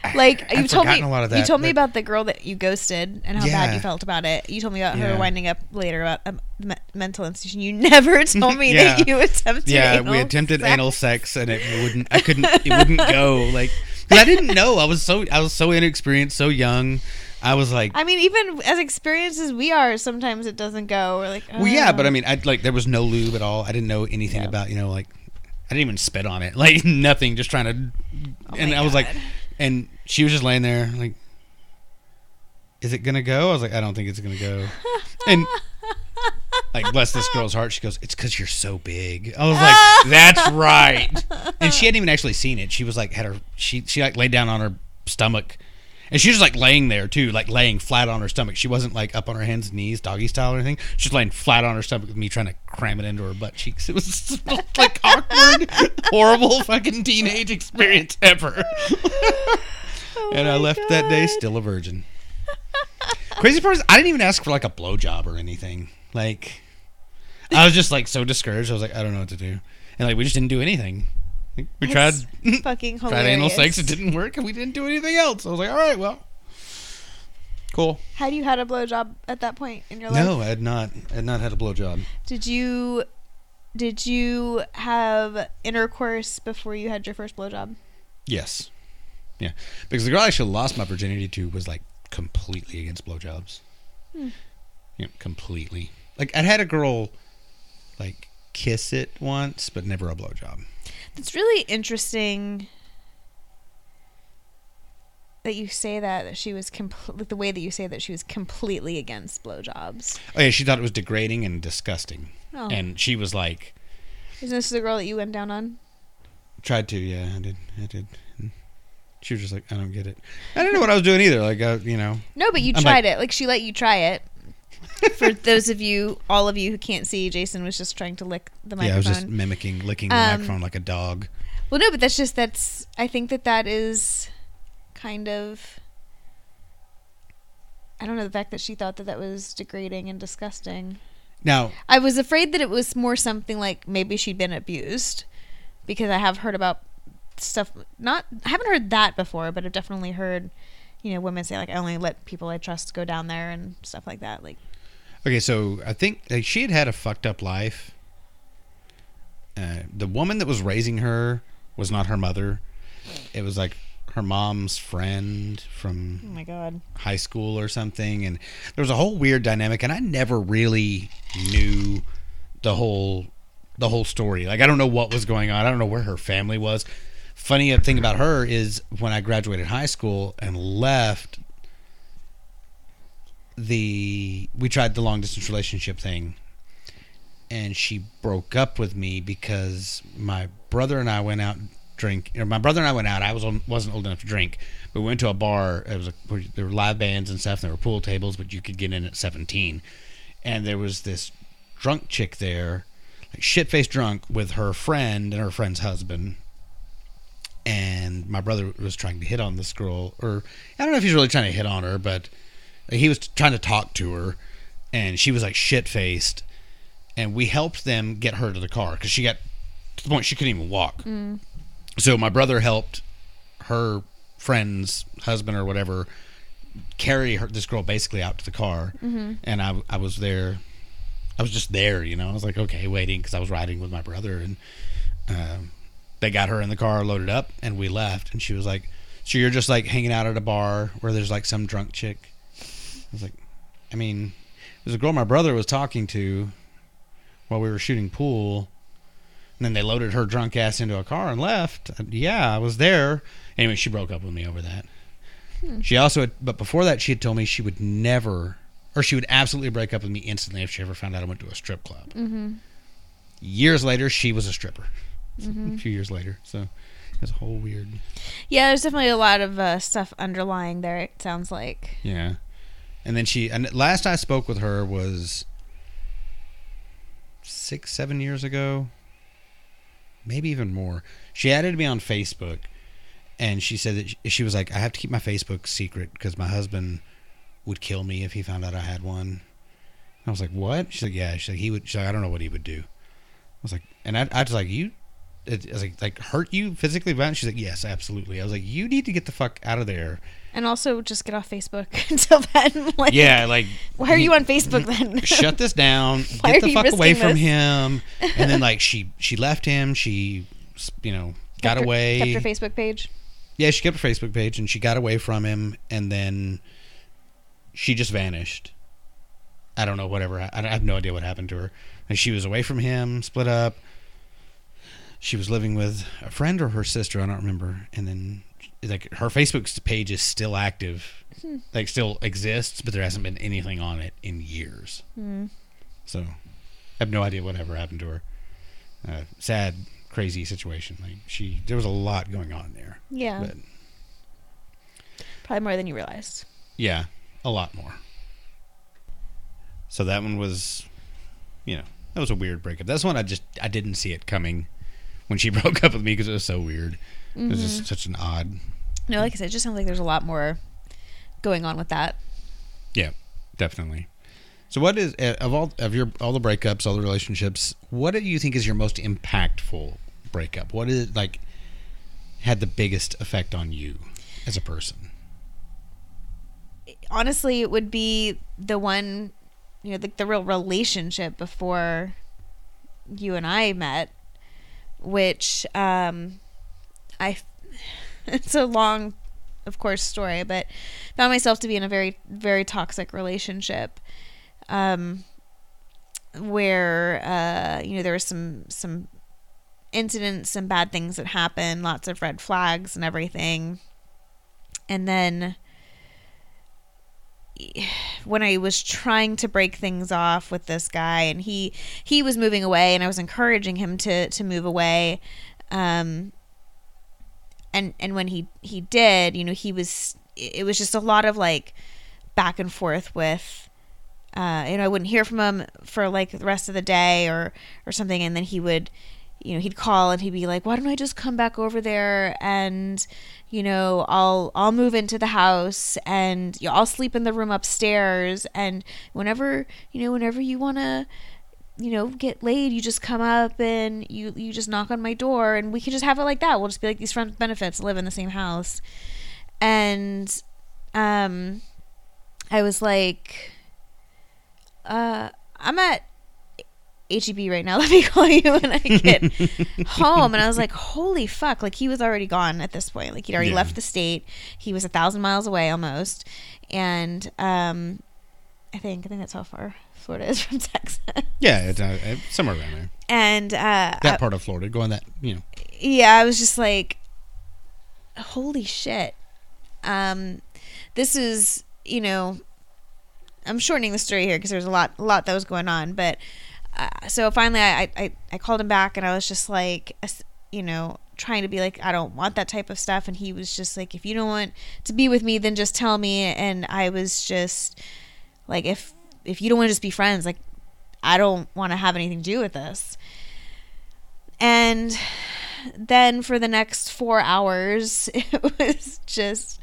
like you told me forgotten a lot of you told me about the girl that you ghosted and how bad you felt about it you told me about her winding up later about a me- mental institution you never told me that you attempted yeah, we attempted sex. anal sex and it wouldn't. I couldn't. It wouldn't go. Like I didn't know. I was so I was so inexperienced, so young. I was like, I mean even as experienced as we are sometimes it doesn't go we're like Well, yeah, "Oh." but I oh. mean, I like there was no lube at all. I didn't know anything Yeah. about you know like I didn't even spit on it, like nothing. Just trying to, Oh and I was like. And she was just laying there like, is it gonna go? I was like, I don't think it's gonna go, and like bless this girl's heart, she goes, it's because you're so big. I was like, that's right, and she hadn't even actually seen it. She was like had her she she like laid down on her stomach. And she was like laying there too, like laying flat on her stomach. She wasn't like up on her hands and knees, doggy style or anything. She was laying flat on her stomach with me trying to cram it into her butt cheeks. It was like awkward, horrible fucking teenage experience ever. and I oh my left that day still a virgin. Crazy part is I didn't even ask for like a blowjob or anything. Like I was just like so discouraged. I was like, I don't know what to do. And like we just didn't do anything. We tried fucking hilarious. tried anal sex, it didn't work, and we didn't do anything else. I was like, all right, well, cool. had you had a blowjob at that point in your life No, I had not, I had not had a blowjob. did you did you have intercourse before you had your first blowjob Yes, yeah, because the girl I actually lost my virginity to was like completely against blowjobs. Hmm. Yeah, completely. Like I'd had a girl like kiss it once, but never a blowjob. It's really interesting that you say that that she was compl- the way that you say that she was completely against blowjobs. Oh yeah, she thought it was degrading and disgusting, Oh, and she was like, "Isn't this the girl that you went down on? tried to, yeah, I did, I did. She was just like, I don't get it. I didn't know what I was doing either. Like, uh, you know, No, but you I'm tried it. Like she let you try it. For those of you, all of you who can't see, Jason was just trying to lick the microphone. yeah, I was just mimicking licking the Um, microphone like a dog. Well, no, but that's just that's. I think that that is kind of. I don't know the fact that she thought that that was degrading and disgusting. Now, I was afraid that it was more something like maybe she'd been abused because I have heard about stuff not I haven't heard that before, but I've definitely heard you know women say like I only let people I trust go down there and stuff like that. Like okay, so I think like, she had had a fucked up life. Uh, the woman that was raising her was not her mother. It was like her mom's friend from oh my god. high school or something and there was a whole weird dynamic and I never really knew the whole the whole story. Like I don't know what was going on. I don't know where her family was. Funny thing about her is when I graduated high school and left the we tried the long distance relationship thing and she broke up with me because my brother and I went out drink or my brother and I went out. I was on, wasn't old enough to drink but we went to a bar. It was a, there were live bands and stuff and there were pool tables but you could get in at 17 and there was this drunk chick there like shit faced drunk with her friend and her friend's husband and my brother was trying to hit on this girl or I don't know if he's really trying to hit on her but he was trying to talk to her and she was like shit faced and we helped them get her to the car because she got to the point she couldn't even walk. So my brother helped her friend's husband or whatever carry her this girl basically out to the car and I, I was there i was just there you know? I was like okay waiting because i was riding with my brother and um, they got her in the car loaded up and we left and she was like so you're just like hanging out at a bar where there's like some drunk chick i was like i mean there's a girl my brother was talking to while we were shooting pool and then they loaded her drunk ass into a car and left. Yeah, I was there. Anyway, she broke up with me over that. She also, had, but before that, she had told me she would never, or she would absolutely break up with me instantly if she ever found out I went to a strip club. Mm-hmm. Years later, she was a stripper. A few years later, so it's a whole weird. Yeah, there's definitely a lot of uh, stuff underlying there. It sounds like. Yeah, and then she, and last I spoke with her was six, seven years ago, maybe even more. She added me on Facebook, and she said that she, she was like, "I have to keep my Facebook secret because my husband would kill me if he found out I had one." I was like, "What?" She's like, "Yeah." She's like, "He would." She's like, "I don't know what he would do." I was like, and I, I was like, "You." I was like, like hurt you physically violent? She's like, yes, absolutely. I was like, you need to get the fuck out of there. And also, just get off Facebook until then. Like, Yeah, like Why are you on Facebook then? shut this down get the fuck away from this? him and then like she she left him she you know got Kept her- away Kept her Facebook page. yeah she kept her facebook page and she got away from him and then she just vanished i don't know whatever i I have no idea what happened to her and she was away from him split up she was living with a friend or her sister i don't remember and then like her facebook page is still active Hmm. like still exists but there hasn't been anything on it in years Hmm. so I have no idea whatever happened to her. Uh, sad, crazy situation. Like she, there was a lot going on there. Yeah, But probably more than you realized. yeah, a lot more. So that one was, you know, that was a weird breakup. That's one I just I didn't see it coming when she broke up with me because it was so weird. It was Mm-hmm. just such an odd. No, like I said, it just sounds like there's a lot more going on with that. Yeah, definitely. So what is uh, of all of your all the breakups, all the relationships? What do you think is your most impactful breakup? What is like had the biggest effect on you as a person? honestly it would be the one you know the, the real relationship before you and i met which um i it's a long of course story but found myself to be in a very very toxic relationship um where uh you know there was some some incidents some bad things that happened lots of red flags and everything. And then when I was trying to break things off with this guy and he he was moving away and I was encouraging him to to move away. Um and and when he he did you know he was it was just a lot of like back and forth with uh you know I wouldn't hear from him for like the rest of the day or or something and then he would you know, he'd call and he'd be like, "Why don't I just come back over there and, you know, I'll I'll move into the house and you know, I'll sleep in the room upstairs and whenever, you know, whenever you want to you know, get laid, you just come up and you you just knock on my door and we can just have it like that. We'll just be like these friends benefits, live in the same house. And um I was like uh I'm at HEB right now. Let me call you when I get home. And I was like, holy fuck. Like, he was already gone at this point. Like, he'd already Yeah. left the state. He was a thousand miles away almost. And um, I think, I think that's how far Florida is from Texas. Yeah, it's uh, uh, somewhere around there. and uh, That part of Florida, going that you know. yeah, I was just like, holy shit. Um, this is, you know, I'm shortening the story here because there's a lot, a lot that was going on. But uh, so finally, I, I, I called him back and I was just like, you know, trying to be like, I don't want that type of stuff. And he was just like, if you don't want to be with me, then just tell me. And I was just like, if if you don't want to just be friends, like, I don't want to have anything to do with this. And then for the next four hours, it was just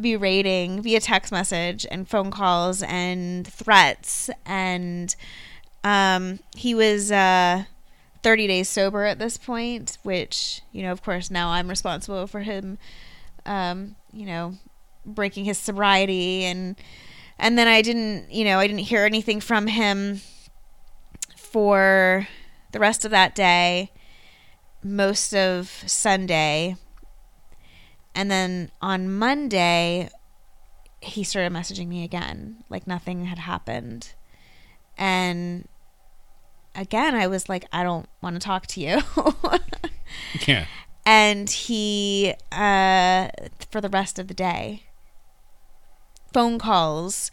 berating via text message and phone calls and threats. And um, he was uh, 30 days sober at this point, which, you know, of course, now I'm responsible for him, um, you know, breaking his sobriety. And, and then I didn't, you know, I didn't hear anything from him for the rest of that day most of Sunday. And then on Monday, he started messaging me again, like nothing had happened. And again, I was like, I don't want to talk to you. Yeah. and he, uh, for the rest of the day, phone calls,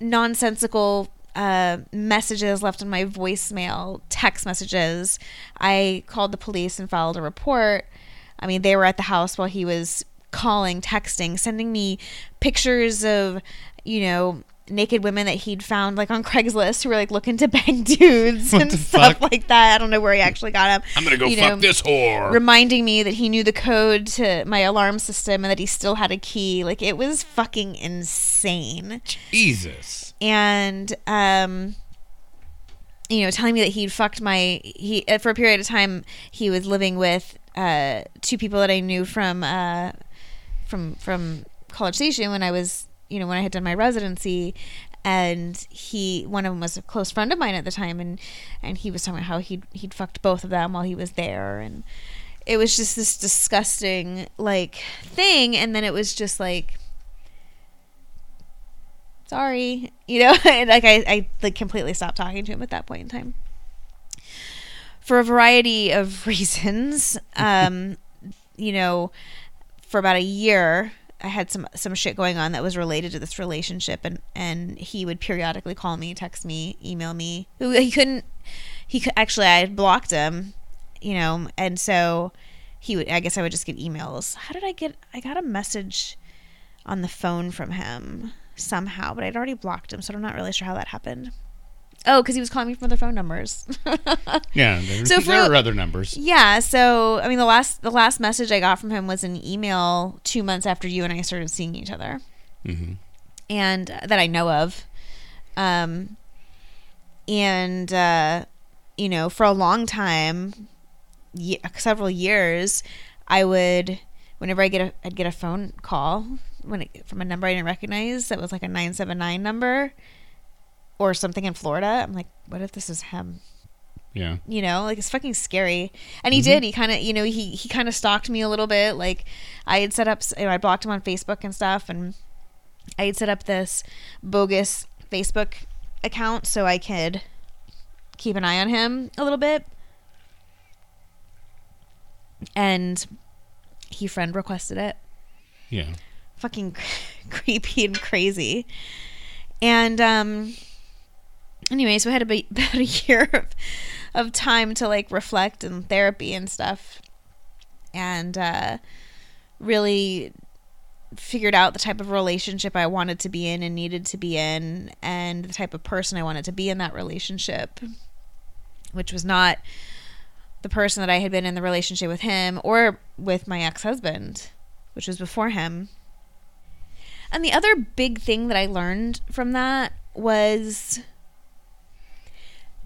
nonsensical uh, messages left on my voicemail, text messages. I called the police and filed a report. I mean, they were at the house while he was calling, texting, sending me pictures of, you know, naked women that he'd found like on Craigslist who were like looking to bang dudes What and stuff fuck? like that. I don't know where he actually got them. I'm gonna go You fuck know, this whore. reminding me that he knew the code to my alarm system and that he still had a key. Like it was fucking insane. Jesus. And um you know, telling me that he'd fucked my he uh, for a period of time he was living with uh two people that I knew from uh from from College Station when I was, you know, when I had done my residency and he one of them was a close friend of mine at the time and and he was talking about how he'd he'd fucked both of them while he was there and it was just this disgusting like thing and then it was just like sorry you know and like I, I like completely stopped talking to him at that point in time. For a variety of reasons um you know for about a year I had some some shit going on that was related to this relationship and and he would periodically call me, text me, email me. He couldn't he could actually I had blocked him, you know, and so he would I guess I would just get emails. How did I get I got a message on the phone from him somehow, but I'd already blocked him, so I'm not really sure how that happened. Oh, because he was calling me from other phone numbers. Yeah. There, So for- there are other numbers. Yeah, so I mean the last the last message I got from him was an email 2 months after you and I started seeing each other. hmm And uh, that I know of. Um and uh you know, for a long time ye- several years I would whenever I get a I'd get a phone call when it, from a number I didn't recognize that was like a 979 number or something in Florida. I'm like, what if this is him? Yeah. you know like it's fucking scary and he did he kind of you know he he kind of stalked me a little bit like i had set up you know, i blocked him on facebook and stuff and i had set up this bogus facebook account so i could keep an eye on him a little bit and he friend requested it Yeah. fucking creepy and crazy. And um anyway, so I had about, about a year of, of time to like reflect and therapy and stuff. And uh really figured out the type of relationship I wanted to be in and needed to be in and the type of person I wanted to be in that relationship, which was not the person that I had been in the relationship with him or with my ex husband, which was before him. And the other big thing that I learned from that was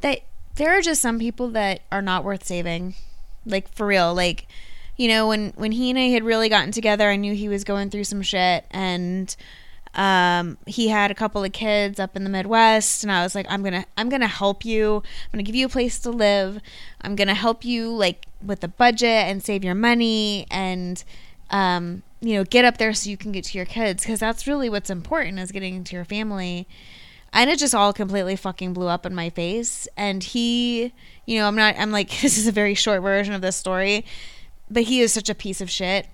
that there are just some people that are not worth saving. Like for real. Like, you know, when when he and I had really gotten together, I knew he was going through some shit and um, he had a couple of kids up in the Midwest, and I was like, I'm gonna, I'm gonna help you. I'm gonna give you a place to live. I'm gonna help you like with the budget and save your money, and um, you know, get up there so you can get to your kids because that's really what's important is getting to your family. And it just all completely fucking blew up in my face. And he, you know, I'm not, I'm like, this is a very short version of this story, but he is such a piece of shit.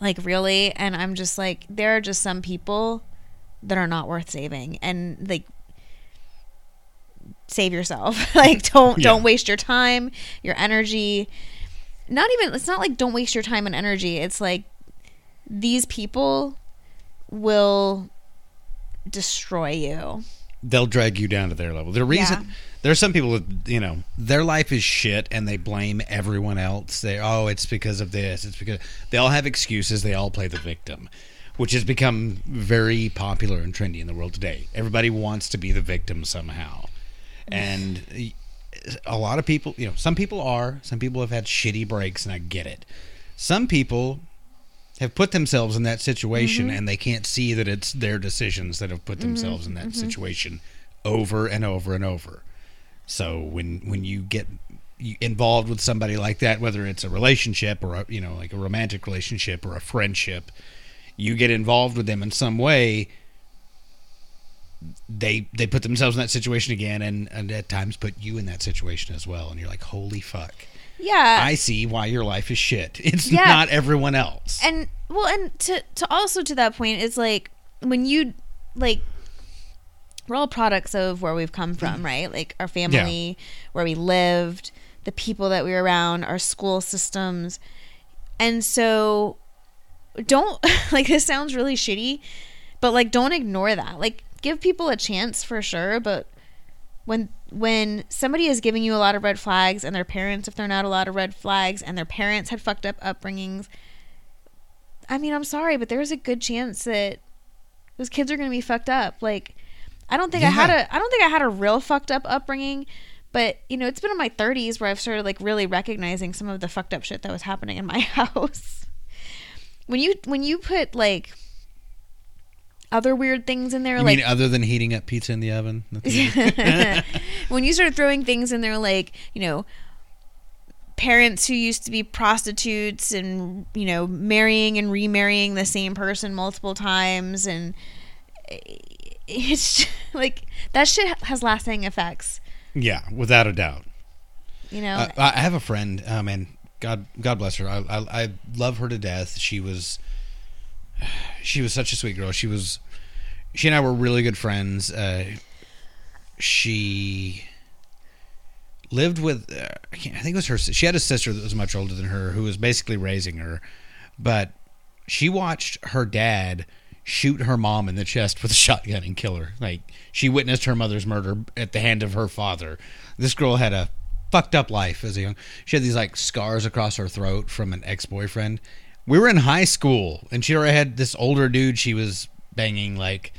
Like really? And i'm just like there are just some people that are not worth saving. And like save yourself. Like don't Yeah. don't waste your time your energy. Not even it's not like don't waste your time and energy. It's like these people will destroy you they'll drag you down to their level. The reason Yeah. there are some people that you know their life is shit and they blame everyone else. They oh it's because of this. It's because they all have excuses. They all play the victim, which has become very popular and trendy in the world today. Everybody wants to be the victim somehow, and a lot of people you know some people are some people have had shitty breaks and I get it. Some people have put themselves in that situation mm-hmm. and they can't see that it's their decisions that have put mm-hmm. themselves in that mm-hmm. situation over and over and over. So when when you get involved with somebody like that, whether it's a relationship or a, you know like a romantic relationship or a friendship, you get involved with them in some way. They they put themselves in that situation again, and, and at times put you in that situation as well, and you're like, holy fuck! Yeah I see why your life is shit. It's Yeah. not everyone else. and well and to to also to that point it's like when you like we're all products of where we've come from mm. right like our family where we lived the people that we were around our school systems and so don't like this sounds really shitty but like don't ignore that like give people a chance for sure but when when somebody is giving you a lot of red flags and their parents if they're not a lot of red flags and their parents had fucked up upbringings I mean, I'm sorry, but there's a good chance that those kids are going to be fucked up. Like, I don't think I had a, I don't think I had a real fucked up upbringing, but you know, it's been in my 30s where I've started like really recognizing some of the fucked up shit that was happening in my house. When you when you put like other weird things in there, you like mean other than heating up pizza in the oven? When you start throwing things in there like you know parents who used to be prostitutes and you know marrying and remarrying the same person multiple times and it's just, like that shit has lasting effects yeah, without a doubt. you know Uh, I have a friend. Oh man, God, God bless her. I, I, I love her to death. She was, she was such a sweet girl. She was, she and I were really good friends. Uh, she lived with, uh, I, can't, I think it was her. She had a sister that was much older than her, who was basically raising her, but she watched her dad shoot her mom in the chest with a shotgun and kill her. Like she witnessed her mother's murder at the hand of her father. This girl had a fucked up life as a young. She had these like scars across her throat from an ex-boyfriend. We were in high school and she already had this older dude she was banging like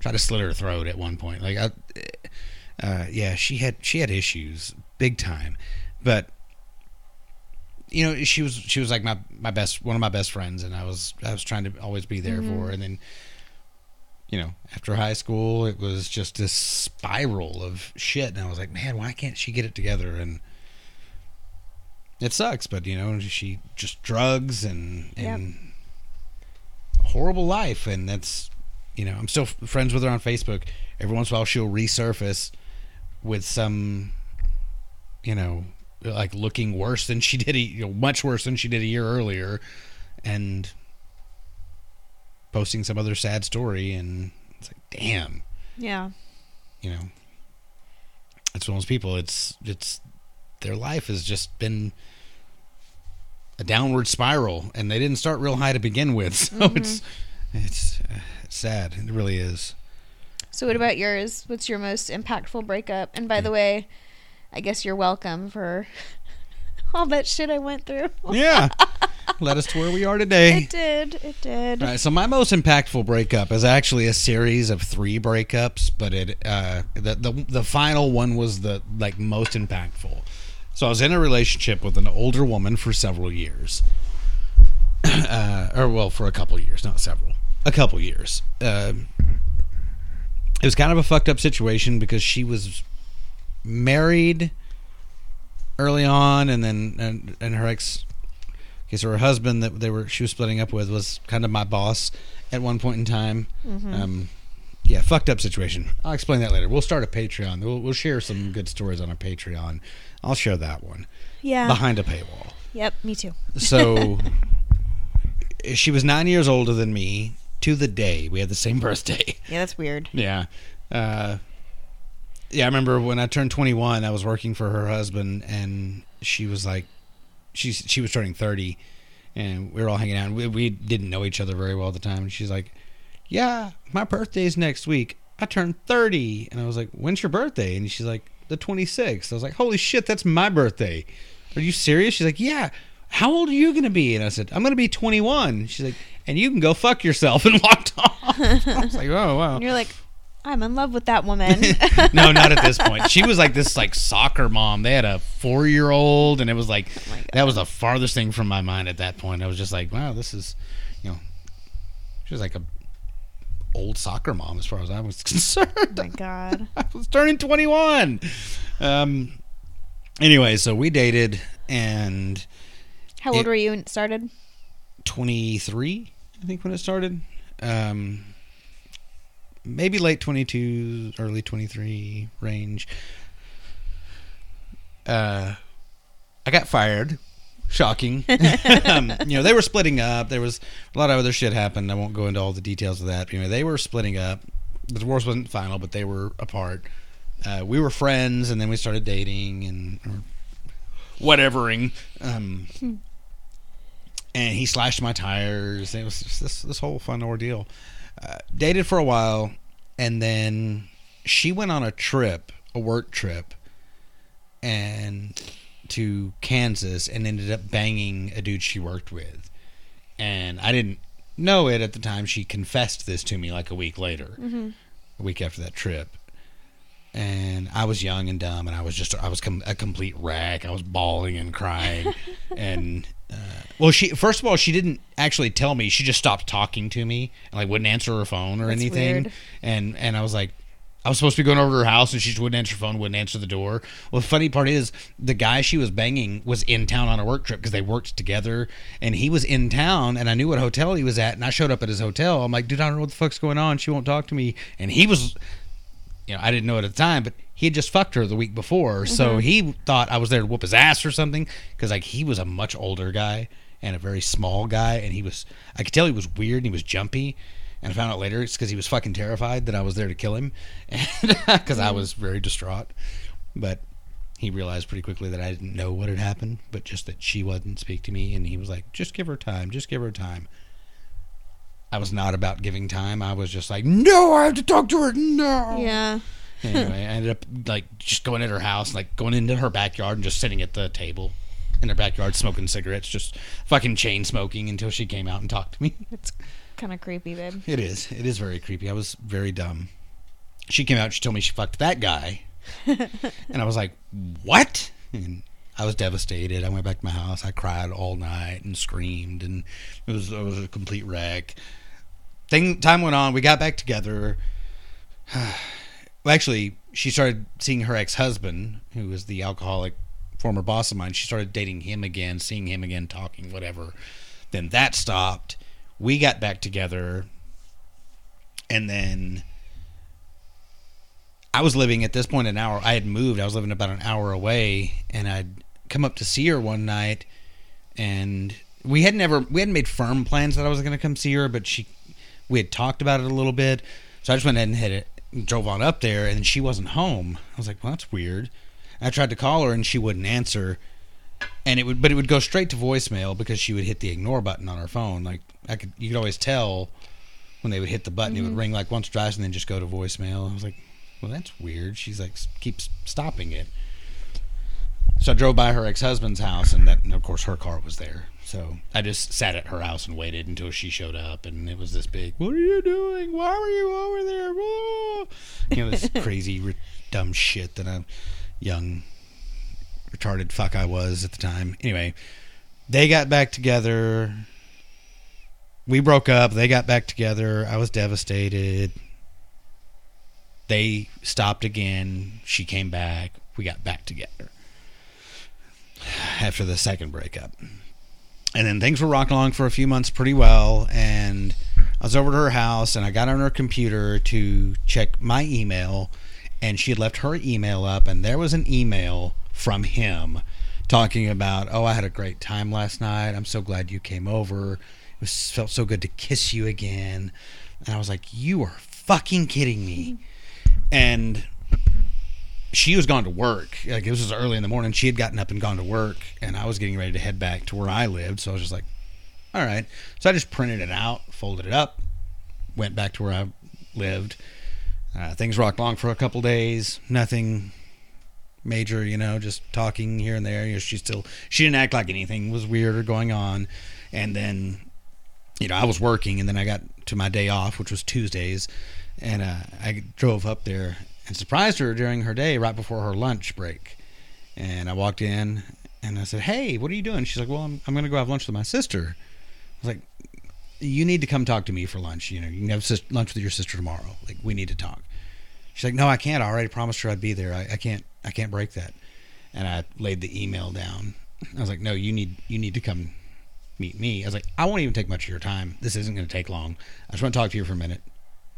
try to slit her throat at one point. Like I uh, yeah, she had she had issues big time. But you know, she was she was like my my best one of my best friends, and I was I was trying to always be there for her. And then, you know, after high school, it was just this spiral of shit, and I was like, man, why can't she get it together? And it sucks, but you know, she just drugs and and horrible life, and that's you know, I'm still f- friends with her on Facebook. Every once in a while, she'll resurface with some, you know, like looking worse than she did, a, you know, much worse than she did a year earlier, and posting some other sad story, and it's like, damn, yeah you know, it's one of those people. It's it's their life has just been a downward spiral, and they didn't start real high to begin with, so it's it's uh, sad. It really is. so what about yours what's your most impactful breakup and by the way i guess you're welcome for All that shit I went through. Yeah. Led us to where we are today. It did. It did. All right, so my most impactful breakup is actually a series of three breakups, but it uh, the, the the final one was the like most impactful. So I was in a relationship with an older woman for several years, uh, or well, for a couple years, not several, a couple years. Um it was kind of a fucked up situation because she was married early on, and then and, and her ex Okay, so her husband that they were she was splitting up with was kind of my boss at one point in time. Um, yeah, fucked up situation. I'll explain that later. We'll start a Patreon. We'll, we'll share some good stories on our Patreon. I'll share that one Yeah. behind a paywall. Yep. Me too. So she was nine years older than me to the day. We had the same birthday. Yeah, that's weird. Yeah. Uh, yeah, I remember when I turned 21, I was working for her husband, and she was like, she she was turning 30, and we were all hanging out. And we, we didn't know each other very well at the time. And she's like, "Yeah, my birthday's next week. I turned 30." And I was like, "When's your birthday?" And she's like, "The 26th." I was like, "Holy shit, that's my birthday." Are you serious? She's like, "Yeah." How old are you going to be? And I said, I'm going to be 21. She's like, and you can go fuck yourself and walked off. I was like, oh, wow And you're like, I'm in love with that woman. no, not at this point. She was like this like soccer mom. They had a four year old, and it was like oh God. that was the farthest thing from my mind at that point. I was just like, wow, this is, you know, she was like a old soccer mom as far as I was concerned. oh my God. I was turning twenty one. Um. Anyway, so we dated, and How old It- were you when it started? twenty three, I think, when it started. Um. Maybe late twenty two, early twenty three range. uh, I got fired. Shocking. um, you know, they were splitting up. There was a lot of other shit happened. I won't go into all the details of that. Anyway, they were splitting up. The divorce wasn't final, but they were apart. Uh, we were friends, and then we started dating and whatevering. Um, and he slashed my tires. It was just this this whole fun ordeal. Uh, dated for a while, and then she went on a trip, a work trip, and to Kansas, and ended up banging a dude she worked with. And I didn't know it at the time. She confessed this to me like a week later, a week after that trip. And I was young and dumb, and I was just I was com- a complete wreck. I was bawling and crying, and uh, well, she first of all she didn't actually tell me. She just stopped talking to me and like wouldn't answer her phone or That's anything. weird. And and I was like, I was supposed to be going over to her house, and she just wouldn't answer her phone, wouldn't answer the door. Well, the funny part is the guy she was banging was in town on a work trip because they worked together, and he was in town, and I knew what hotel he was at, and I showed up at his hotel. I'm like, dude, I don't know what the fuck's going on. She won't talk to me, and he was you know, I didn't know it at the time, but he had just fucked her the week before, so mm-hmm. he thought I was there to whoop his ass or something. Because like he was a much older guy and a very small guy, and he was I could tell he was weird and he was jumpy. And I found out later it's because he was fucking terrified that I was there to kill him, because I mm. was very distraught. But he realized pretty quickly that I didn't know what had happened, but just that she wouldn't speak to me, and he was like, "Just give her time, just give her time." I was not about giving time. I was just like, "No, I have to talk to her." No Yeah. anyway, I ended up like just going at her house, like going into her backyard and just sitting at the table in her backyard smoking cigarettes, just fucking chain smoking until she came out and talked to me. It's kind of creepy, babe. It is. It is very creepy. I was very dumb. She came out. She told me she fucked that guy, and I was like, "What?" And I was devastated. I went back to my house. I cried all night and screamed, and it was it was a complete wreck. Thing time went on. We got back together. well, actually, she started seeing her ex husband, who was the alcoholic former boss of mine. She started dating him again, seeing him again, talking, whatever. Then that stopped. We got back together, and then I was living at this point an hour. I had moved. I was living about an hour away, and I'd come up to see her one night, and we had never we hadn't made firm plans that I was going to come see her, but she we had talked about it a little bit. So I just went ahead and hit it, drove on up there, and she wasn't home. I was like, well, that's weird. I tried to call her, and she wouldn't answer. And it would, but it would go straight to voicemail because she would hit the ignore button on her phone. Like I could, you could always tell when they would hit the button. It would mm-hmm. ring like once or twice, and then just go to voicemail. I was like, well, that's weird. She's like, keeps stopping it. So I drove by her ex husband's house, and that, and of course, her car was there. So I just sat at her house and waited until she showed up, and it was this big. What are you doing? Why were you over there? Whoa. You know this crazy, dumb shit that a young, retarded fuck I was at the time. Anyway, they got back together. We broke up. They got back together. I was devastated. They stopped again. She came back. We got back together after the second breakup. And then things were rocking along for a few months pretty well. And I was over to her house and I got on her computer to check my email. And she had left her email up. And there was an email from him talking about, oh, I had a great time last night. I'm so glad you came over. It was felt so good to kiss you again. And I was like, you are fucking kidding me. And she was gone to work. Like it was early in the morning. She had gotten up and gone to work, and I was getting ready to head back to where I lived. So I was just like, all right. So I just printed it out, folded it up, went back to where I lived. Uh, things rocked along for a couple days. Nothing major, you know, just talking here and there. You know, she still she didn't act like anything was weird or going on. And then, you know, I was working, and then I got to my day off, which was Tuesdays, and uh, I drove up there and surprised her during her day right before her lunch break. And I walked in and I said, "Hey, what are you doing?" She's like, "Well, I'm I'm gonna go have lunch with my sister." I was like, "You need to come talk to me for lunch. You know, you can have lunch with your sister tomorrow. Like, we need to talk." She's like, "No, I can't. I already promised her I'd be there. I, I can't. I can't break that." And I laid the email down. I was like, "No, you need you need to come meet me." I was like, "I won't even take much of your time. This isn't going to take long. I just want to talk to you for a minute,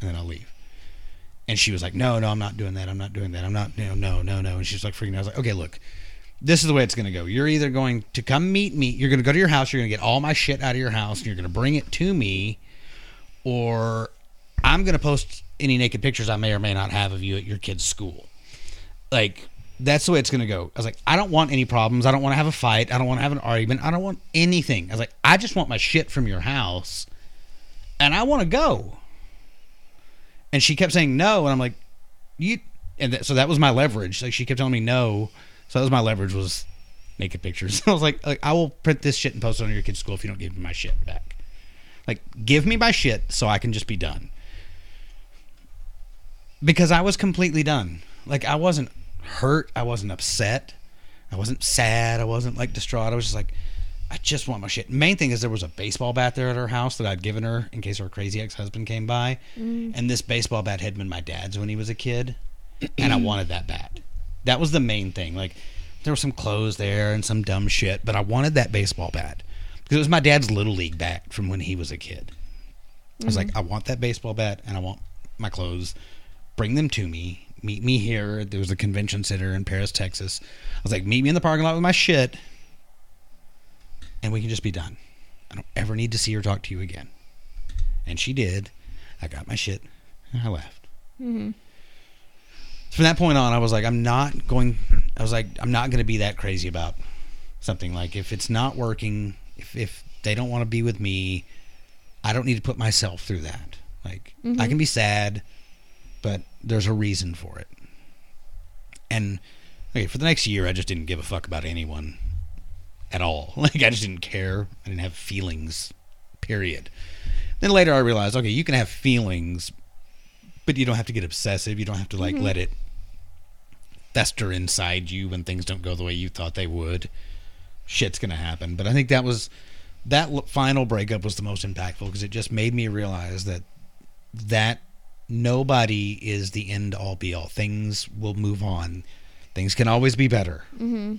and then I'll leave." And she was like, "No, no, I'm not doing that. I'm not doing that. I'm not. No, no, no, no." And she's like freaking. out. I was like, "Okay, look, this is the way it's going to go. You're either going to come meet me. You're going to go to your house. You're going to get all my shit out of your house, and you're going to bring it to me, or I'm going to post any naked pictures I may or may not have of you at your kid's school. Like." That's the way it's going to go. I was like, I don't want any problems. I don't want to have a fight. I don't want to have an argument. I don't want anything. I was like, I just want my shit from your house and I want to go. And she kept saying no, and I'm like, you. And th- so that was my leverage. Like she kept telling me no, so that was my leverage was naked pictures. I was like, like I will print this shit and post it on your kid's school if you don't give me my shit back. Like, give me my shit so I can just be done. Because I was completely done. Like I wasn't hurt. I wasn't upset. I wasn't sad. I wasn't like distraught. I was just like, I just want my shit. Main thing is there was a baseball bat there at her house that I'd given her in case her crazy ex husband came by, mm. and this baseball bat had been my dad's when he was a kid, and I wanted that bat. That was the main thing. Like there were some clothes there and some dumb shit, but I wanted that baseball bat because it was my dad's little league bat from when he was a kid. I was mm. like, I want that baseball bat and I want my clothes. Bring them to me. Meet me here. There was a convention center in Paris, Texas. I was like, meet me in the parking lot with my shit and we can just be done. I don't ever need to see or talk to you again. And she did. I got my shit and I left. Mm-hmm. From that point on, I was like, I'm not going. I was like, I'm not going to be that crazy about something. Like if it's not working, if if they don't want to be with me, I don't need to put myself through that. Like I can be sad, but there's a reason for it. And okay, for the next year, I just didn't give a fuck about anyone at all. Like I just didn't care. I didn't have feelings. Period. Then later I realized, okay, you can have feelings, but you don't have to get obsessive. You don't have to like mm-hmm. let it fester inside you when things don't go the way you thought they would. Shit's gonna happen. But I think that was that final breakup was the most impactful because it just made me realize that that nobody is the end all be all. Things will move on. Things can always be better. Mm-hmm.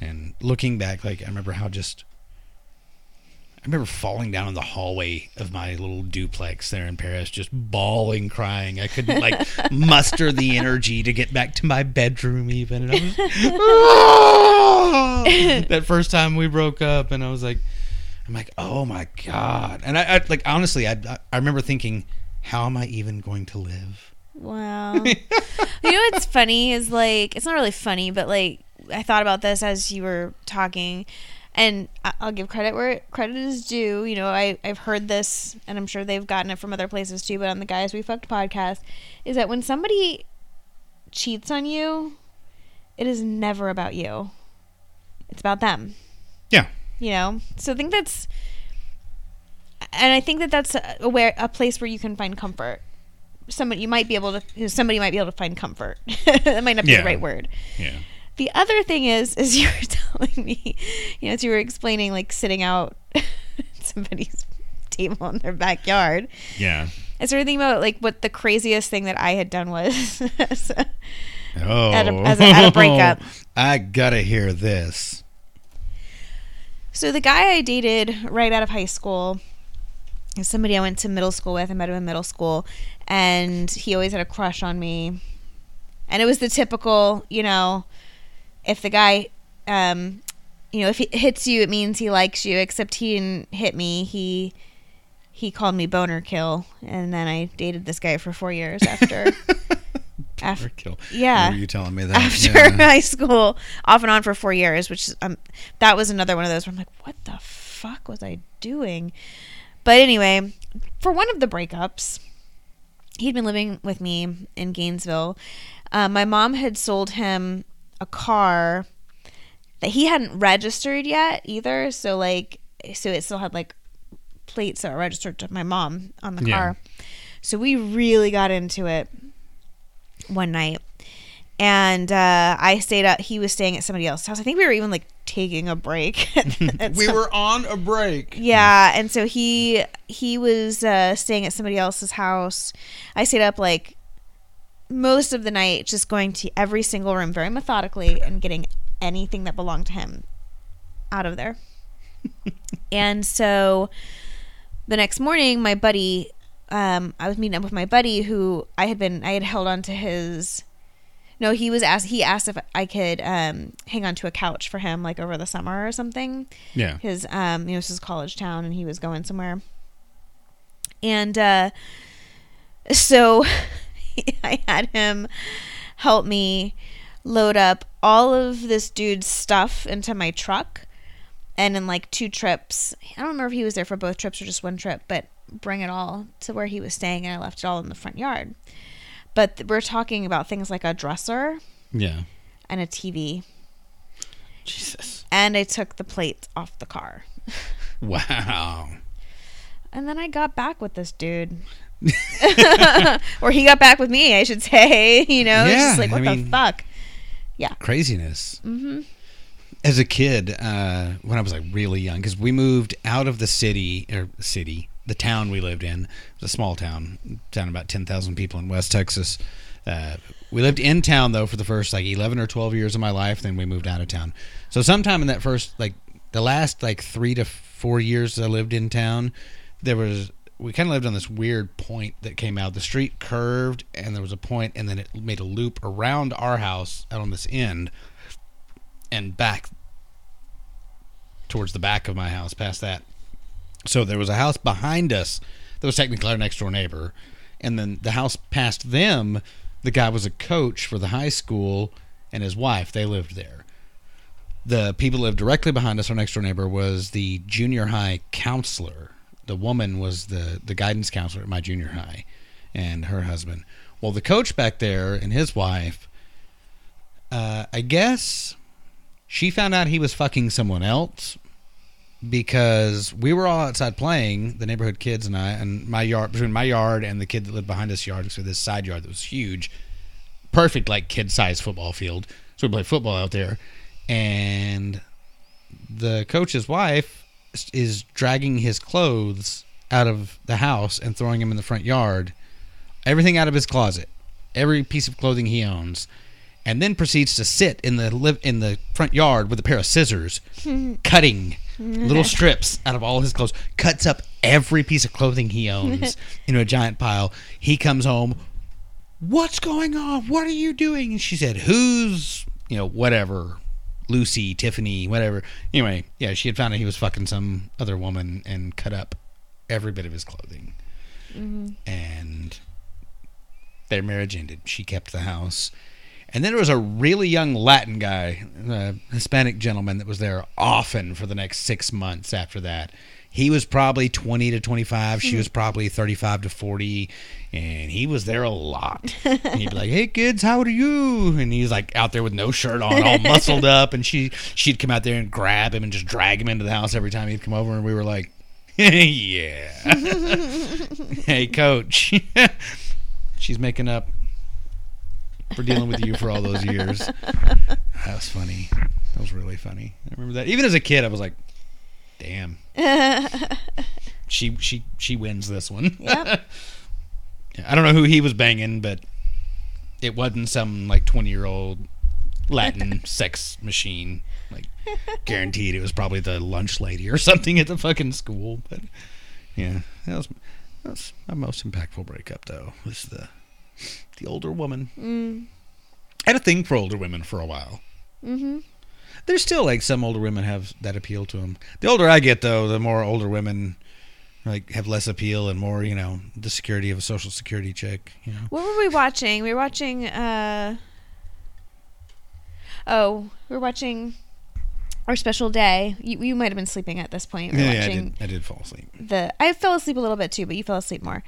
And looking back, like I remember how just I remember falling down in the hallway of my little duplex there in Paris, just bawling, crying. I couldn't like muster the energy to get back to my bedroom even. And I was that first time we broke up, and I was like, I'm like, oh my god. And I, I like honestly, I I remember thinking, how am I even going to live? Wow. you know what's funny is like it's not really funny, but like I thought about this as you were talking, and I'll give credit where credit is due. You know, I I've heard this, and I'm sure they've gotten it from other places too. But on the Guys We Fucked podcast, is that when somebody cheats on you, it is never about you. It's about them. Yeah. You know. So I think that's, and I think that that's a, a where a place where you can find comfort. Somebody you might be able to. Somebody might be able to find comfort. that might not be Yeah. the right word. Yeah. The other thing is, is you were telling me, you know, as you were explaining, like sitting out somebody's table in their backyard. Yeah. I started thinking about like what the craziest thing that I had done was. as a- Oh. At a- as a- at a breakup. I gotta hear this. so the guy I dated right out of high school somebody I went to middle school with. I met him in middle school, and he always had a crush on me. And it was the typical, you know, if the guy, um, you know, if he hits you, it means he likes you. Except he didn't hit me. He he called me boner kill, and then I dated this guy for four years after. after Kill. Yeah. You telling me that? after Yeah. high school, off and on for four years, which um, that was another one of those where I'm like, what the fuck was I doing? But anyway, for one of the breakups, he'd been living with me in Gainesville. Uh, my mom had sold him a car that he hadn't registered yet either. So like, so it still had like plates that were registered to my mom on the Yeah. car. So we really got into it one night and uh, I stayed up. He was staying at somebody else's house. I think we were even like taking a break. we some- were on a break. yeah, and so he he was uh, staying at somebody else's house. I stayed up like most of the night, just going to every single room very methodically and getting anything that belonged to him out of there. and so the next morning, my buddy, um, I was meeting up with my buddy who I had been I had held on to his. No, he was asked. He asked if I could um, hang on to a couch for him, like over the summer or something Yeah. his um you know this is college town and he was going somewhere and uh so i had him help me load up all of this dude's stuff into my truck and in like two trips i don't remember if he was there for both trips or just one trip but bring it all to where he was staying and i left it all in the front yard but th- we're talking about things like a dresser Yeah. and a tv Jesus. and i took the plate off the car Wow. And then I got back with this dude. or he got back with me, I should say. You know, it's Yeah, just like, I what the mean- fuck? Craziness. Mm-hmm. As a kid, uh, when I was like really young, because we moved out of the city or city, the town we lived in, it was a small town, town about ten thousand people in West Texas. Uh, we lived in town though for the first like eleven or twelve years of my life. Then we moved out of town. So sometime in that first like the last like three to four years I lived in town, there was we kind of lived on this weird point that came out. The street curved and there was a point, and then it made a loop around our house out on this end and back towards the back of my house past that. So there was a house behind us that was technically our next door neighbor. And then the house past them, the guy was a coach for the high school and his wife, they lived there. The people lived directly behind us, our next door neighbor, was the junior high counselor. The woman was the, the guidance counselor at my junior high and her husband. Well, the coach back there and his wife, uh, I guess she found out he was fucking someone else because we were all outside playing, the neighborhood kids and I, and my yard between my yard and the kid that lived behind us yard, so this side yard that was huge, perfect like kid sized football field. So we played football out there, and the coach's wife is dragging his clothes out of the house and throwing them in the front yard, everything out of his closet, every piece of clothing he owns. And then proceeds to sit in the live in the front yard with a pair of scissors, cutting little strips out of all his clothes. Cuts up every piece of clothing he owns into a giant pile. He comes home. What's going on? What are you doing? And she said, "Who's you know whatever." Lucy, Tiffany, whatever. Anyway, yeah, she had found out he was fucking some other woman and cut up every bit of his clothing. Mm-hmm. And their marriage ended. She kept the house. And then there was a really young Latin guy, a Hispanic gentleman that was there often for the next six months after that. he was probably 20 to 25 Hmm. she was probably 35 to 40 and he was there a lot. And he'd be like hey kids how are you? And he's like out there with no shirt on all muscled up. And she she'd come out there and grab him and just drag him into the house every time he'd come over. And we were like yeah. Hey coach. She's making up for dealing with you for all those years that was funny that was really funny i remember that even as a kid i was like damn she she she wins this one. Yep. Yeah, I don't know who he was banging, but it wasn't some like twenty year old Latin sex machine. Like guaranteed, it was probably the lunch lady or something at the fucking school. But yeah, that was that was my most impactful breakup though. Was the the older woman. Mm. I had a thing for older women for a while. Mm-hmm. There's still like some older women have that appeal to them. The older I get, though, the more older women like have less appeal and more, you know, the security of a social security check. You know, What were we watching? We were watching. uh Oh, we were watching our special day. You, you might have been sleeping at this point. We were yeah, I did. I did fall asleep. the. I fell asleep a little bit too, but you fell asleep more.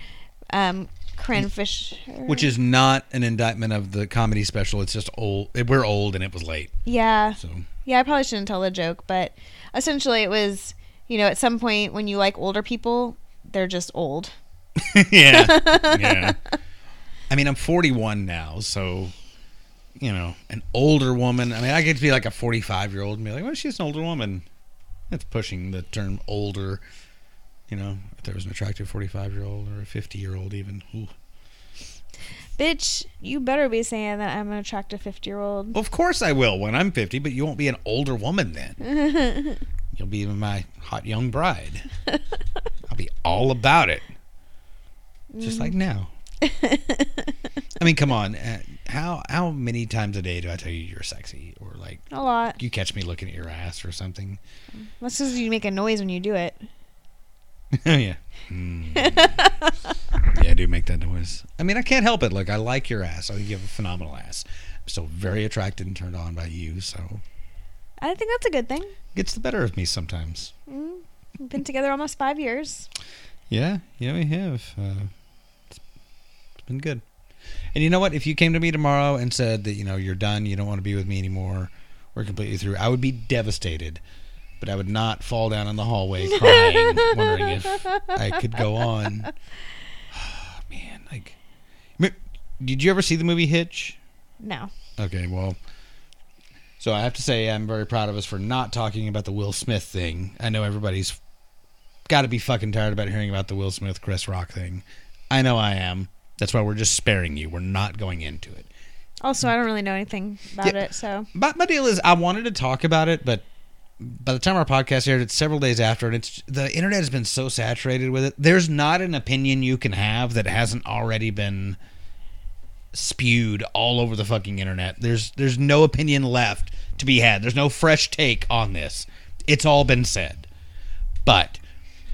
Um, Corinne Fisher. Which is not an indictment of the comedy special. It's just old. We're old and it was late. yeah, So yeah. I probably shouldn't tell the joke, but essentially it was. You know, at some point when you like older people, they're just old. yeah, yeah. I mean, I'm 41 now, so you know, an older woman. I mean, I get to be like a 45 year old and be like, well, she's an older woman. That's pushing the term older. You know, if there was an attractive 45 year old or a 50 year old, even. Ooh. Bitch, you better be saying that I'm an attractive 50 year old. Of course I will when I'm 50, but you won't be an older woman then. You'll be even my hot young bride. I'll be all about it. Just like now. I mean, come on. Uh, how how many times a day do I tell you you're sexy, or like A lot. you catch me looking at your ass or something? That's just you make a noise when you do it. yeah. Mm. yeah, I do make that noise. I mean, I can't help it. Like, I like your ass. I think you have a phenomenal ass. I'm still very attracted and turned on by you, so I think that's a good thing. gets the better of me sometimes. Mm. We've been together almost five years. Yeah, yeah, we have. Uh, it's, it's been good. And you know what? If you came to me tomorrow and said that you know you're done, you don't want to be with me anymore, we're completely through, I would be devastated. But I would not fall down in the hallway crying, wondering if I could go on. Ah, man, like, did you ever see the movie Hitch? No. Okay, well, so I have to say I'm very proud of us for not talking about the Will Smith thing. I know everybody's got to be fucking tired about hearing about the Will Smith Chris Rock thing. I know I am. That's why we're just sparing you. We're not going into it. Also, I don't really know anything about Yeah. it, so But my deal is, I wanted to talk about it, but by the time our podcast aired, it's several days after, and it's the internet has been so saturated with it. There's not an opinion you can have that hasn't already been spewed all over the fucking internet. There's there's no opinion left to be had. There's no fresh take on this. It's all been said. But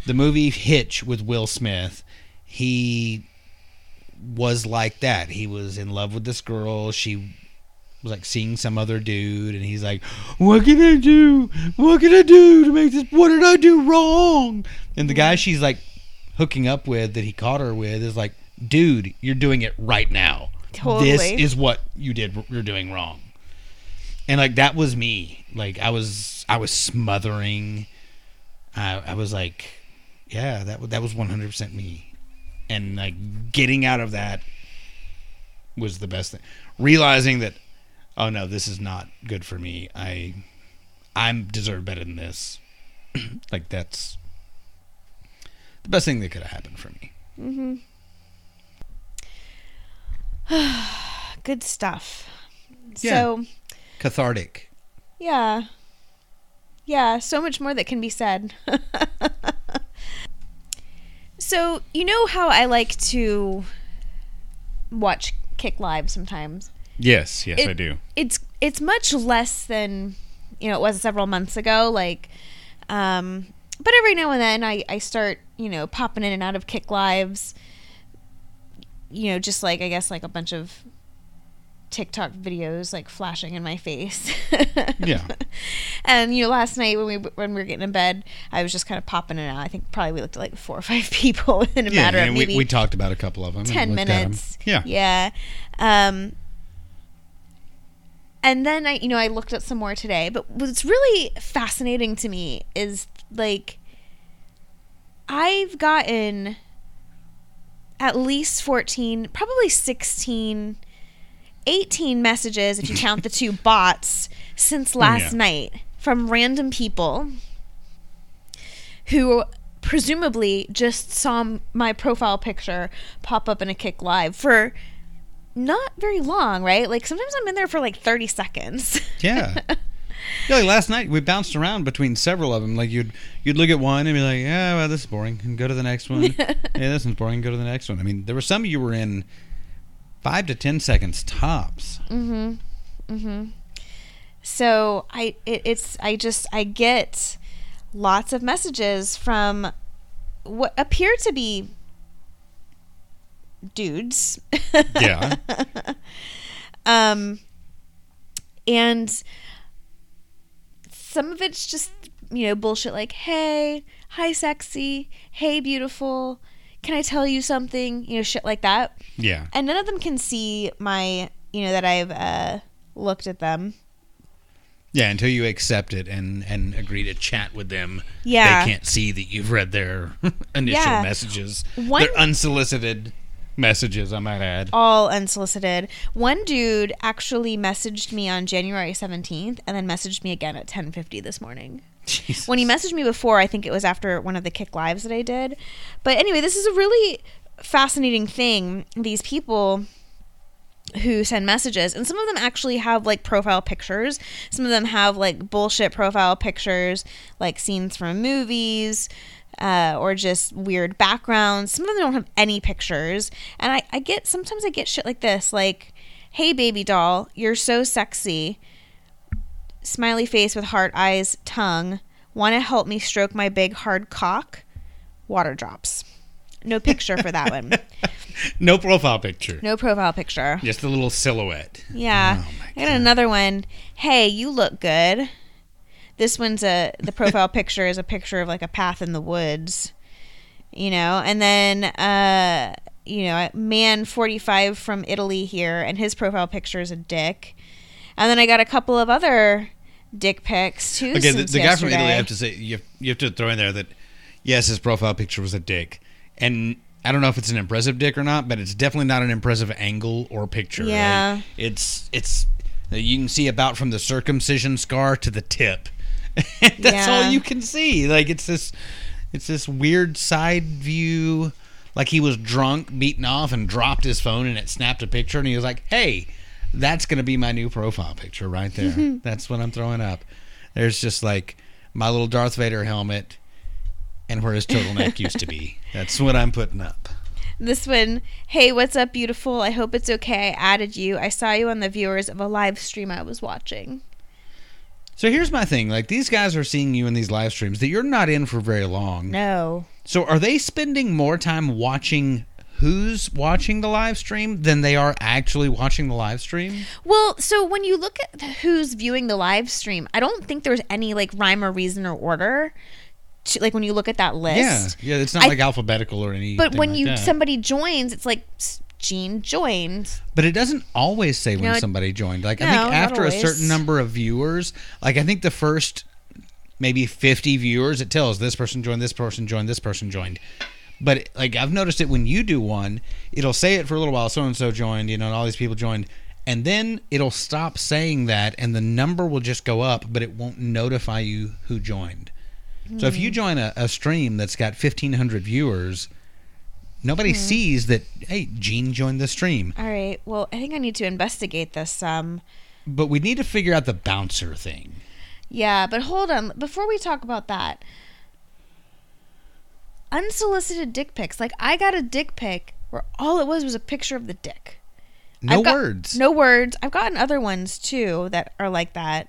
the movie Hitch with Will Smith, he was like that. He was in love with this girl. She was like seeing some other dude, and he's like, "What can I do? What can I do to make this? What did I do wrong?" And the guy she's like hooking up with, that he caught her with, is like, "Dude, you're doing it right now. This is what you did. You're doing wrong." And like that was me. Like I was, I was smothering. I, I was like, "Yeah, that that was 100 percent me." And like getting out of that was the best thing. Realizing that oh no, this is not good for me. I I'm deserve better than this. like that's the best thing that could have happened for me. Mm-hmm. good stuff. Yeah. So Cathartic. yeah, yeah, so much more that can be said. so you know how I like to watch Kik Live sometimes. Yes, yes, It- I do. it's it's much less than you know it was several months ago like um but every now and then i i start you know popping in and out of Kik lives you know just like i guess like a bunch of TikTok videos like flashing in my face. Yeah. And you know, last night when we when we were getting in bed, I was just kind of popping it out. I think probably we looked at like four or five people in a Yeah, matter of maybe we, we talked about a couple of them. 10 looked at 'em. minutes. Yeah. Yeah. Um, and then I, you know, I looked at some more today. But what's really fascinating to me is like, I've gotten at least 14, probably 16, 18 messages, if you count the two bots, since oh, last yeah. night from random people who presumably just saw my profile picture pop up in a Kik live for not very long, right? Like sometimes I'm in there for like 30 seconds. Yeah. Yeah, like last night we bounced around between several of them. Like you'd you'd look at one and be like, "Yeah, well, this is boring," and go to the next one. yeah, this one's boring. Go to the next one. I mean, there were some you were in five to ten seconds tops. Mm-hmm. Mm-hmm. So I it, it's I just I get lots of messages from what appear to be dudes. Yeah. um and some of it's just you know bullshit like hey hi sexy hey beautiful can i tell you something you know shit like that Yeah. and none of them can see my you know that i've uh looked at them Yeah, until you accept it and and agree to chat with them. Yeah. They can't see that you've read their initial Yeah. messages. One- Their unsolicited messages, I might add. all unsolicited one dude actually messaged me on january 17th and then messaged me again at 10.50 this morning Jesus. when he messaged me before, I think it was after one of the Kik lives that I did. But anyway, this is a really fascinating thing. These people who send messages, and some of them actually have like profile pictures. Some of them have like bullshit profile pictures, like scenes from movies. Uh, or just weird backgrounds. Some of them don't have any pictures. And I, I get sometimes I get shit like this, like, hey baby doll, you're so sexy smiley face with heart eyes, tongue. Want to help me stroke my big hard cock? Water drops. No picture for that one. no profile picture. No profile picture. Just a little silhouette. Yeah. Oh my I got another one. Hey, you look good. This one's a the profile picture is a picture of like a path in the woods. You know, and then uh you know, man 45 from Italy here and his profile picture is a dick. And then I got a couple of other dick pics too. Okay, the, the guy from Italy, I have to say, you have, you have to throw in there that, yes, his profile picture was a dick. And I don't know if it's an impressive dick or not, but it's definitely not an impressive angle or picture. Yeah. It's, it's, you can see about from the circumcision scar to the tip. That's Yeah. all you can see. Like, it's this, it's this weird side view. Like he was drunk, beaten off, and dropped his phone, and it snapped a picture, and he was like, "Hey, that's gonna be my new profile picture right there. that's what I'm throwing up." There's just like my little Darth Vader helmet, and where his turtleneck used to be. That's what I'm putting up. This one, hey, what's up, beautiful? I hope it's okay. I added you. I saw you on the viewers of a live stream I was watching. So here's my thing: like these guys are seeing you in these live streams that you're not in for very long. No. So are they spending more time watching who's watching the live stream than they are actually watching the live stream? Well, so when you look at who's viewing the live stream, I don't think there's any like rhyme or reason or order. To, like when you look at that list. Yeah, yeah. It's not I- like alphabetical or anything. But when like you that. somebody joins, it's like Gene joined. But it doesn't always say when it- somebody joined. Like I No, think not after a always. certain number of viewers, like I think the first maybe 50 viewers it tells this person joined, this person joined, this person joined. But like I've noticed it when you do one, it'll say it for a little while so and so joined, you know, and all these people joined. And then it'll stop saying that and the number will just go up, but it won't notify you who joined. So if you Hmm. join a, a stream that's got 1500 viewers, nobody Hmm. sees that hey, Gene joined the stream. All right. Well, I think I need to investigate this. Um, But we need to figure out the bouncer thing. yeah, but hold on. Before we talk about that, unsolicited dick pics. Like I got a dick pic where all it was was a picture of the dick. No got- words. No words. I've gotten other ones too that are like that.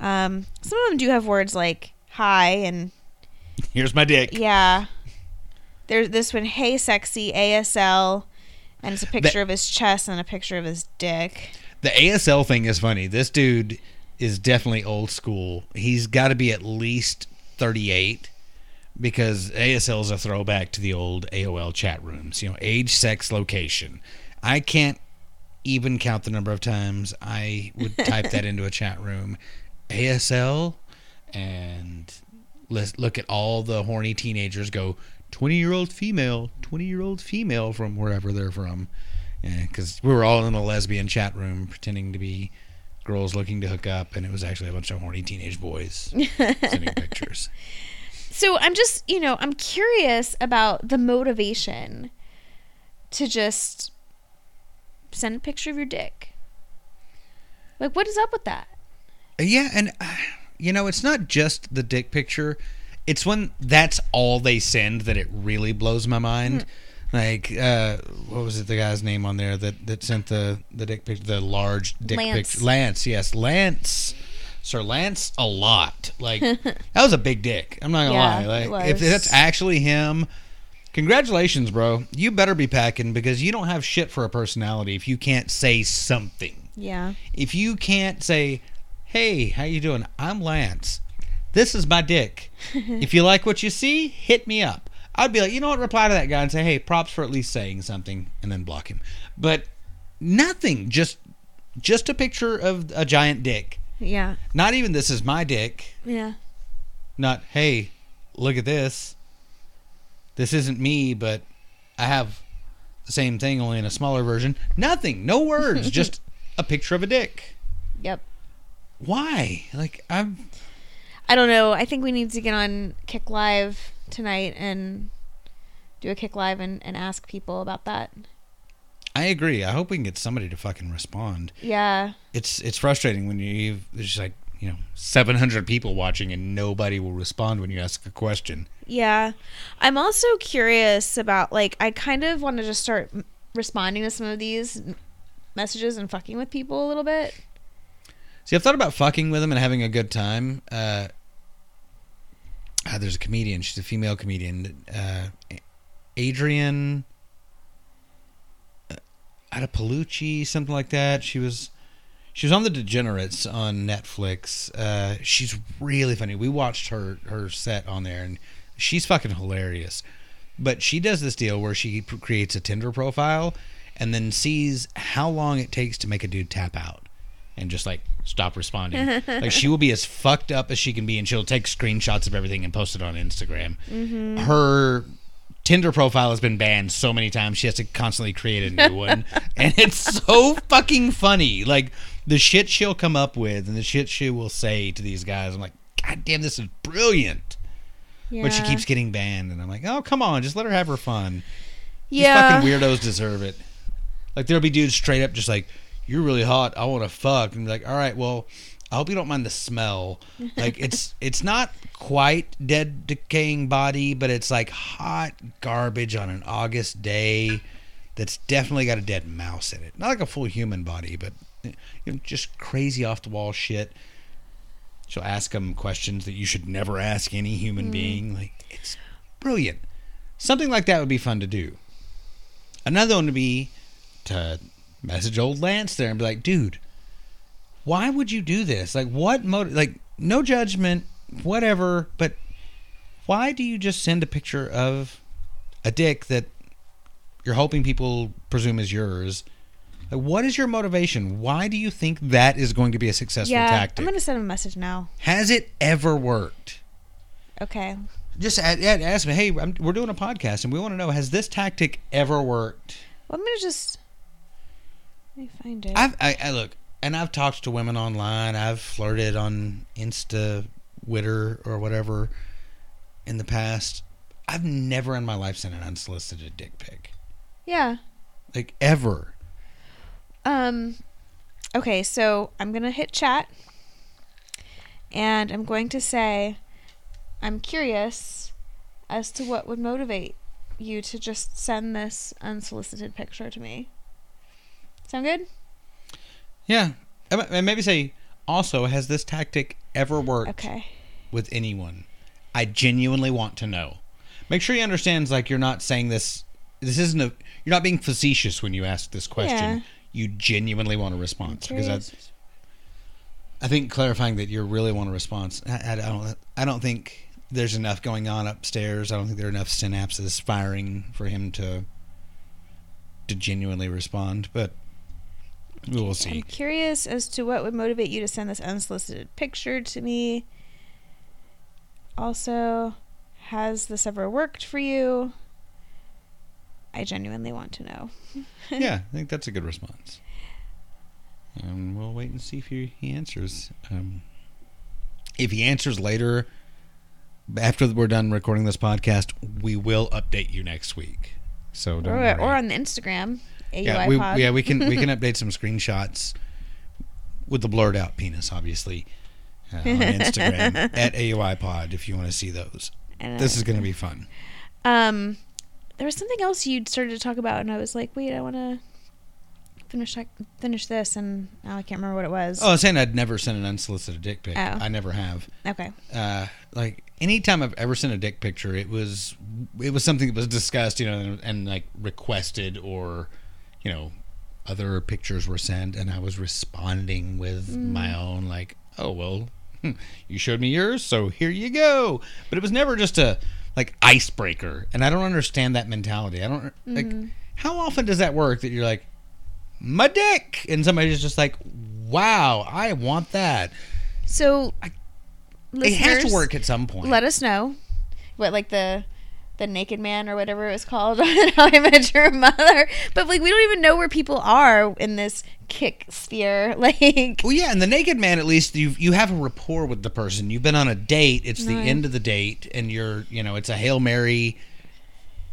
Um, some of them do have words like hi and Here's my dick. yeah. There's this one, hey sexy ASL, and it's a picture of his chest and a picture of his dick. The ASL thing is funny. This dude is definitely old school. He's got to be at least 38 because ASL is a throwback to the old AOL chat rooms. You know, age, sex, location. I can't even count the number of times I would type that into a chat room. ASL and let's look at all the horny teenagers go 20 year old female 20 year old female from wherever they're from because we were all in a lesbian chat room pretending to be girls looking to hook up and it was actually a bunch of horny teenage boys sending pictures So I'm just, you know, I'm curious about the motivation to just send a picture of your dick. Like, what is up with that? yeah and uh, you know it's not just the dick picture it's when that's all they send that it really blows my mind. Like uh what was it the guy's name on there that that sent the the dick picture the large dick Lance. picture lance yes. Lance. Sir lance a lot. Like that was a big dick. I'm not gonna Yeah, lie. like if that's actually him congratulations bro. You better be packing because you don't have shit for a personality if you can't say something. Yeah. if you can't say, "Hey, how you doing? I'm Lance. This is my dick. if you like what you see, hit me up." I'd be like, "You know what? Reply to that guy and say, "Hey, props for at least saying something," and then block him. But nothing, just just a picture of a giant dick. Yeah. Not even this is my dick. Yeah. Not, "Hey, look at this. This isn't me, but I have the same thing only in a smaller version." Nothing. No words, just a picture of a dick. Yep. Why? Like I'm I don't know. I think we need to get on Kik Live tonight and do a Kik Live and, and ask people about that. I agree. I hope we can get somebody to fucking respond. Yeah. It's it's frustrating when you there's just like, you know, 700 people watching and nobody will respond when you ask a question. Yeah. I'm also curious about, like, I kind of want to just start responding to some of these messages and fucking with people a little bit. See, I've thought about fucking with them and having a good time. Uh ah, there's a comedian, she's a female comedian, uh Adrienne uh, Adapolucci, something like that. She was she was on the Degenerates on Netflix. Uh, she's really funny. We watched her her set on there, and she's fucking hilarious. But she does this deal where she creates a Tinder profile and then sees how long it takes to make a dude tap out and just like stop responding. like she will be as fucked up as she can be, and she'll take screenshots of everything and post it on Instagram. Mm-hmm. Her Tinder profile has been banned so many times she has to constantly create a new one, and it's so fucking funny. Like the shit she'll come up with and the shit she will say to these guys. I'm like, God damn, this is brilliant. Yeah. But she keeps getting banned, and I'm like, oh come on, just let her have her fun. yeah. These fucking weirdos deserve it. Like there'll be dudes straight up just like, "You're really hot. I want to fuck." And be like, "All right, well, I hope you don't mind the smell." Like it's it's not quite dead decaying body, but it's like hot garbage on an August day. That's definitely got a dead mouse in it. Not like a full human body, but eh, you know, just crazy off the wall shit. She'll ask him questions that you should never ask any human mm-hmm. being. Like it's brilliant. Something like that would be fun to do. Another one would be to message old Lance there and be like, dude, why would you do this? Like, what motive? Like, no judgment, whatever, but why do you just send a picture of a dick that you're hoping people presume is yours? Like, what is your motivation? Why do you think that is going to be a successful yeah. tactic? I'm going to send a message now. Has it ever worked? Okay. Just ask me, hey, I'm, we're doing a podcast and we want to know, has this tactic ever worked? Well, I'm going to just. Let me find it. I've I, I look, and I've talked to women online. I've flirted on Insta, Twitter, or whatever in the past. I've never in my life sent an unsolicited dick pic, yeah. like ever. Um okay, so I'm going to hit chat and I'm going to say I'm curious as to what would motivate you to just send this unsolicited picture to me. Sound good? Yeah, and maybe say also, has this tactic ever worked Okay. with anyone? I genuinely want to know. Make sure he understands, like you're not saying this. This isn't a. You're not being facetious when you ask this question. Yeah. you genuinely want a response because that's. I think clarifying that you really want a response. I, I don't. I don't think there's enough going on upstairs. I don't think there are enough synapses firing for him to to genuinely respond. But we will I'm curious as to what would motivate you to send this unsolicited picture to me. Also, has this ever worked for you? I genuinely want to know. yeah, I think that's a good response. And we'll wait and see if he, he answers. Um, if he answers later, after we're done recording this podcast, we will update you next week. So don't Or, worry. or on the Instagram, AUI yeah, we, pod. yeah, we can we can update some screenshots with the blurred out penis, obviously, uh, on Instagram at AUI Pod if you want to see those. This is going to be fun. Um, there was something else you started to talk about, and I was like, wait, I want to finish finish this, and now I can't remember what it was. Oh, I was saying I'd never sent an unsolicited dick pic. Oh. I never have. Okay. uh, like anytime I've ever sent a dick picture, it was it was something that was discussed, you know, and, and like requested or you know other pictures were sent, and I was responding with my own like, oh well, hmm, you showed me yours, so here you go. But it was never just a like icebreaker, and I don't understand that mentality. I don't like how often does that work that you're like my dick, and somebody's just like, wow, I want that. So, It has to work at some point. Let us know what like the the naked man or whatever it was called on How I Met Your Mother. But like we don't even know where people are in this Kik sphere. Like Well, yeah, and the naked man, at least you you have a rapport with the person. You've been on a date. It's the Right. end of the date, and you're you know it's a hail mary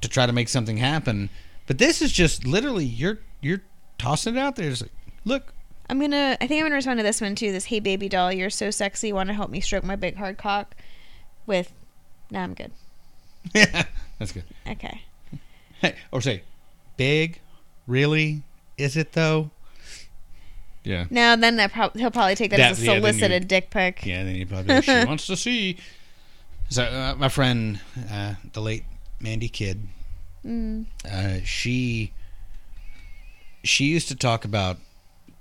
to try to make something happen. But this is just literally you're you're tossing it out there. It's like, look, I'm gonna I think I'm gonna respond to this one too. This hey baby doll, you're so sexy, wanna help me stroke my big hard cock with nah I'm good. yeah, that's good. Okay. Hey, or say, big, really? Is it though? Yeah, Now then that prob- he'll probably take that, That- as a yeah, then you- solicited dick pic. yeah. Then you probably she wants to see. So uh, my friend, uh, the late Mandy Kidd, Mm. uh, she she used to talk about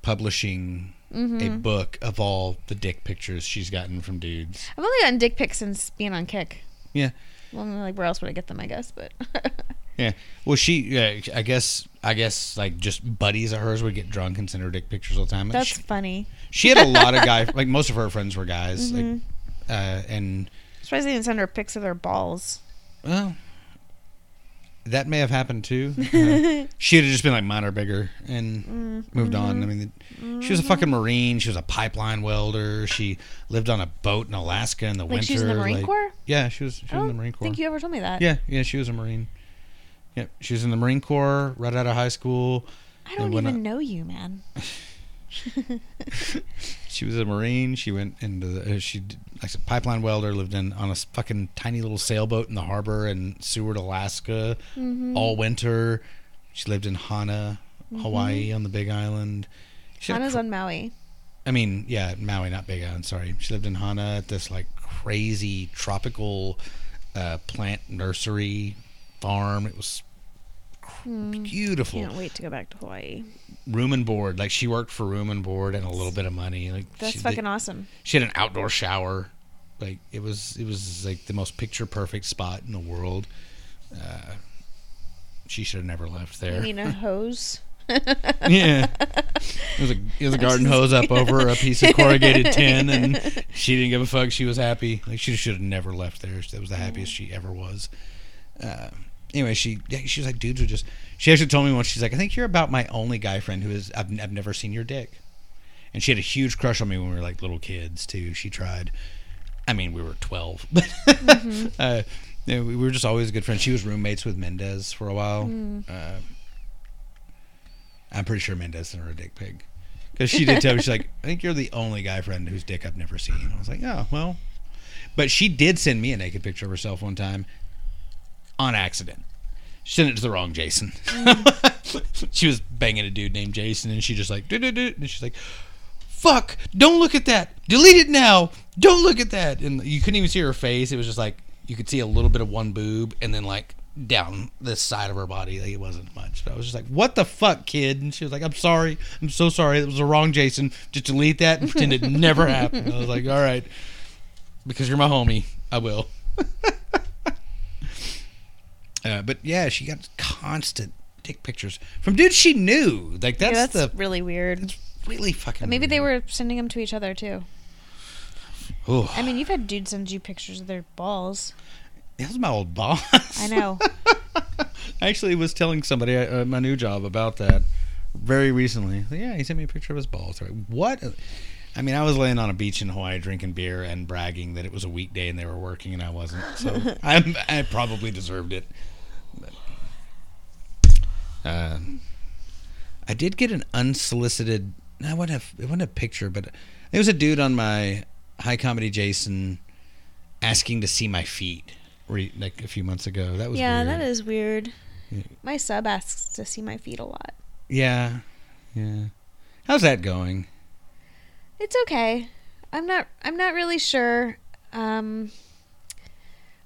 publishing Mm-hmm. a book of all the dick pictures she's gotten from dudes. I've only gotten dick pics since being on Kik. Yeah, Well like where else would I get them, I guess, but yeah. Well, she, yeah, I guess, I guess, like just buddies of hers would get drunk and send her dick pictures all the time. that's she, funny. she had a lot of guys. Like most of her friends were guys. Mm-hmm. uh, and Surprised they didn't send her pics of their balls. well, that may have happened too. Uh, she had just been like mine or bigger and Mm-hmm. moved on. I mean, she was a fucking marine. She was a pipeline welder. She lived on a boat in Alaska in the Like winter. she's in the Marine like- Corps? Yeah, she was. She was in the Marine Corps. think you ever told me that. Yeah, yeah, she was a marine. Yep, she was in the Marine Corps right out of high school. I don't even I- know you, man. She was a marine. She went into the. Uh, she like a pipeline welder. Lived in on a fucking tiny little sailboat in the harbor in Seward, Alaska, Mm-hmm. all winter. She lived in Hana, Hawaii, on the Big Island. She Hana's cr- on Maui. I mean, yeah, Maui, not Big Island. Sorry, she lived in Hana at this like crazy tropical uh, plant nursery farm. It was cr- beautiful. Can't wait to go back to Hawaii. Room and board. Like she worked for room and board and a little bit of money. Like That's she fucking awesome. She had an outdoor shower. Like it was, it was like the most picture perfect spot in the world. Uh, she should have never left You there. need a hose. yeah, it was a it was a garden hose up over a piece of corrugated tin, and she didn't give a fuck. She was happy. Like she should have never left there. That was the happiest she ever was. Uh, anyway, she she was like, dudes would just. She actually told me once. She's like, I think you're about my only guy friend who is I've I've never seen your dick, and she had a huge crush on me when we were like little kids too. She tried. I mean, we were twelve, but uh, we were just always good friends. She was roommates with Mendez for a while. Uh, I'm pretty sure Mendez sent her a dick pic. Because she did tell me, she's like, I think you're the only guy friend whose dick I've never seen. I was like, oh, well. But she did send me a naked picture of herself one time on accident. She sent it to the wrong Jason. she was banging a dude named Jason, and she just like, do do do. And she's like, fuck, don't look at that. Delete it now. Don't look at that. And you couldn't even see her face. It was just like, you could see a little bit of one boob, and then like down this side of her body. Like it wasn't much. But I was just like, "What the fuck, kid?" And she was like, "I'm sorry. I'm so sorry. It was the wrong Jason. Just delete that and pretend it never happened." I was like, "All right, because you're my homie, I will." uh, but yeah, she got constant dick pictures from dudes she knew. Like that's, yeah, that's the really weird. really fucking. Maybe they were sending them to each other too. Ooh, I mean, you've had dudes send you pictures of their balls. that was my old boss. I know. I actually was telling somebody at uh, my new job about that very recently. Yeah, he sent me a picture of his balls. What? I mean, I was laying on a beach in Hawaii drinking beer and bragging that it was a weekday and they were working and I wasn't. So I'm, I probably deserved it. Uh, I did get an unsolicited. I wouldn't have. It wasn't a picture, but there was a dude on my high comedy Jason asking to see my feet. Re, like a few months ago. That was yeah, weird. that is weird. Yeah. My sub asks to see my feet a lot. Yeah, yeah. How's that going? It's okay. I'm not. I'm not really sure. Um,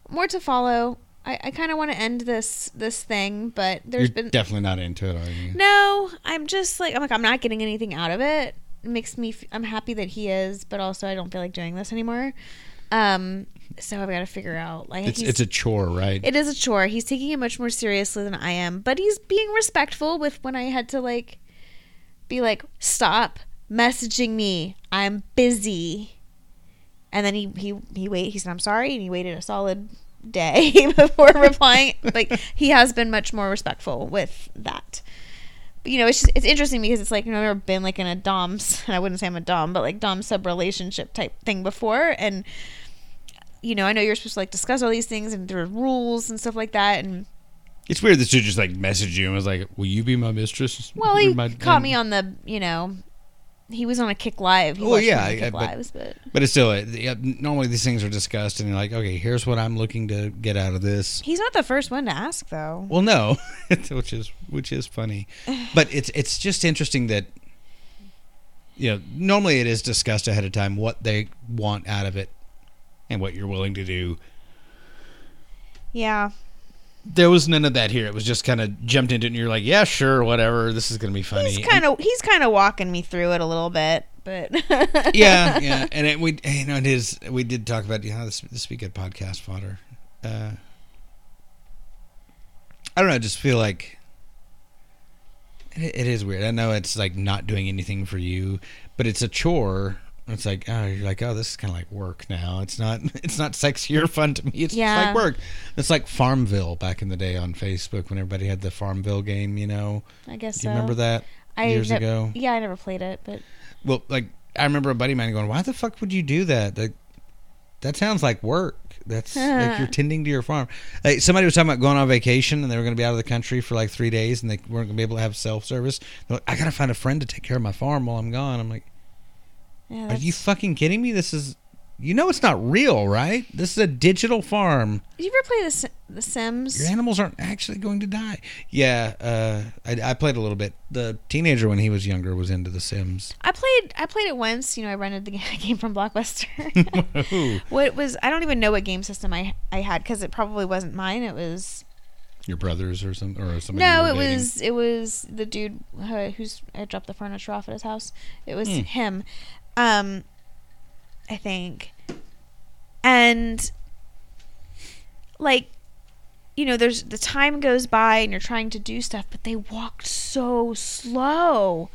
more to follow. I, I kind of want to end this this thing, but there's You're been definitely not into it, are you? no. I'm just like I'm like I'm not getting anything out of it. It makes me. F- I'm happy that he is, but also I don't feel like doing this anymore. Um, so I've got to figure out like It's it's a chore, right? it is a chore. He's taking it much more seriously than I am, but he's being respectful with when I had to like be like, "Stop messaging me. I'm busy." And then he he he wait. He said, "I'm sorry," and he waited a solid day before replying. Like he has been much more respectful with that. But, you know, it's just, it's interesting because it's like you know, I've never been like in a doms, and I wouldn't say I'm a dom, but like dom sub relationship type thing before, and you know, I know you're supposed to like discuss all these things and there are rules and stuff like that. And it's weird that you just like messaged you and was like, "Will you be my mistress?" well, he my- caught me on the, you know, he was on a kick live. He Well, yeah, I- but- lives, but But it's still yeah, normally these things are discussed and you're like, "Okay, here's what I'm looking to get out of this." he's not the first one to ask though. Well, no, which is which is funny, but it's it's just interesting that you know normally it is discussed ahead of time what they want out of it and what you're willing to do. Yeah, There was none of that here. It was just kind of jumped into it, and you're like, "Yeah, sure, whatever. This is gonna be funny." he's kind of he's kind of walking me through it a little bit, but yeah, yeah, and it, we, you know, it is. We did talk about, you know, this this would be good podcast fodder. Uh, I don't know. I just feel like it, it is weird. I know it's like not doing anything for you, but it's a chore. It's like oh, you're like oh, this is kind of like work now. It's not. It's not sexy or fun to me. It's just Yeah. like work. It's like Farmville back in the day on Facebook when everybody had the Farmville game. You know, I guess do so. you remember that I years nev- ago? Yeah, I never played it, but Well, like I remember a buddy of mine going, "Why the fuck would you do that? That that sounds like work. That's like you're tending to your farm." Like somebody was talking about going on vacation and they were going to be out of the country for like three days and they weren't going to be able to have self service. Like, I got to find a friend to take care of my farm while I'm gone. I'm like, yeah, "Are you fucking kidding me? This is." You know it's not real, right? This is a digital farm. Did you ever play the the Sims? Your animals aren't actually going to die. Yeah, uh, I, I played a little bit. The teenager when he was younger was into The Sims. I played I played it once. You know, I rented the game from Blockbuster. What was I don't even know what game system I I had because it probably wasn't mine. It was Your brothers or something, or somebody? no, it dating? was it was the dude who's I dropped the furniture off at his house. It was Hmm. him, um, I think, and like you know, there's the time goes by and you're trying to do stuff, but they walked so slow.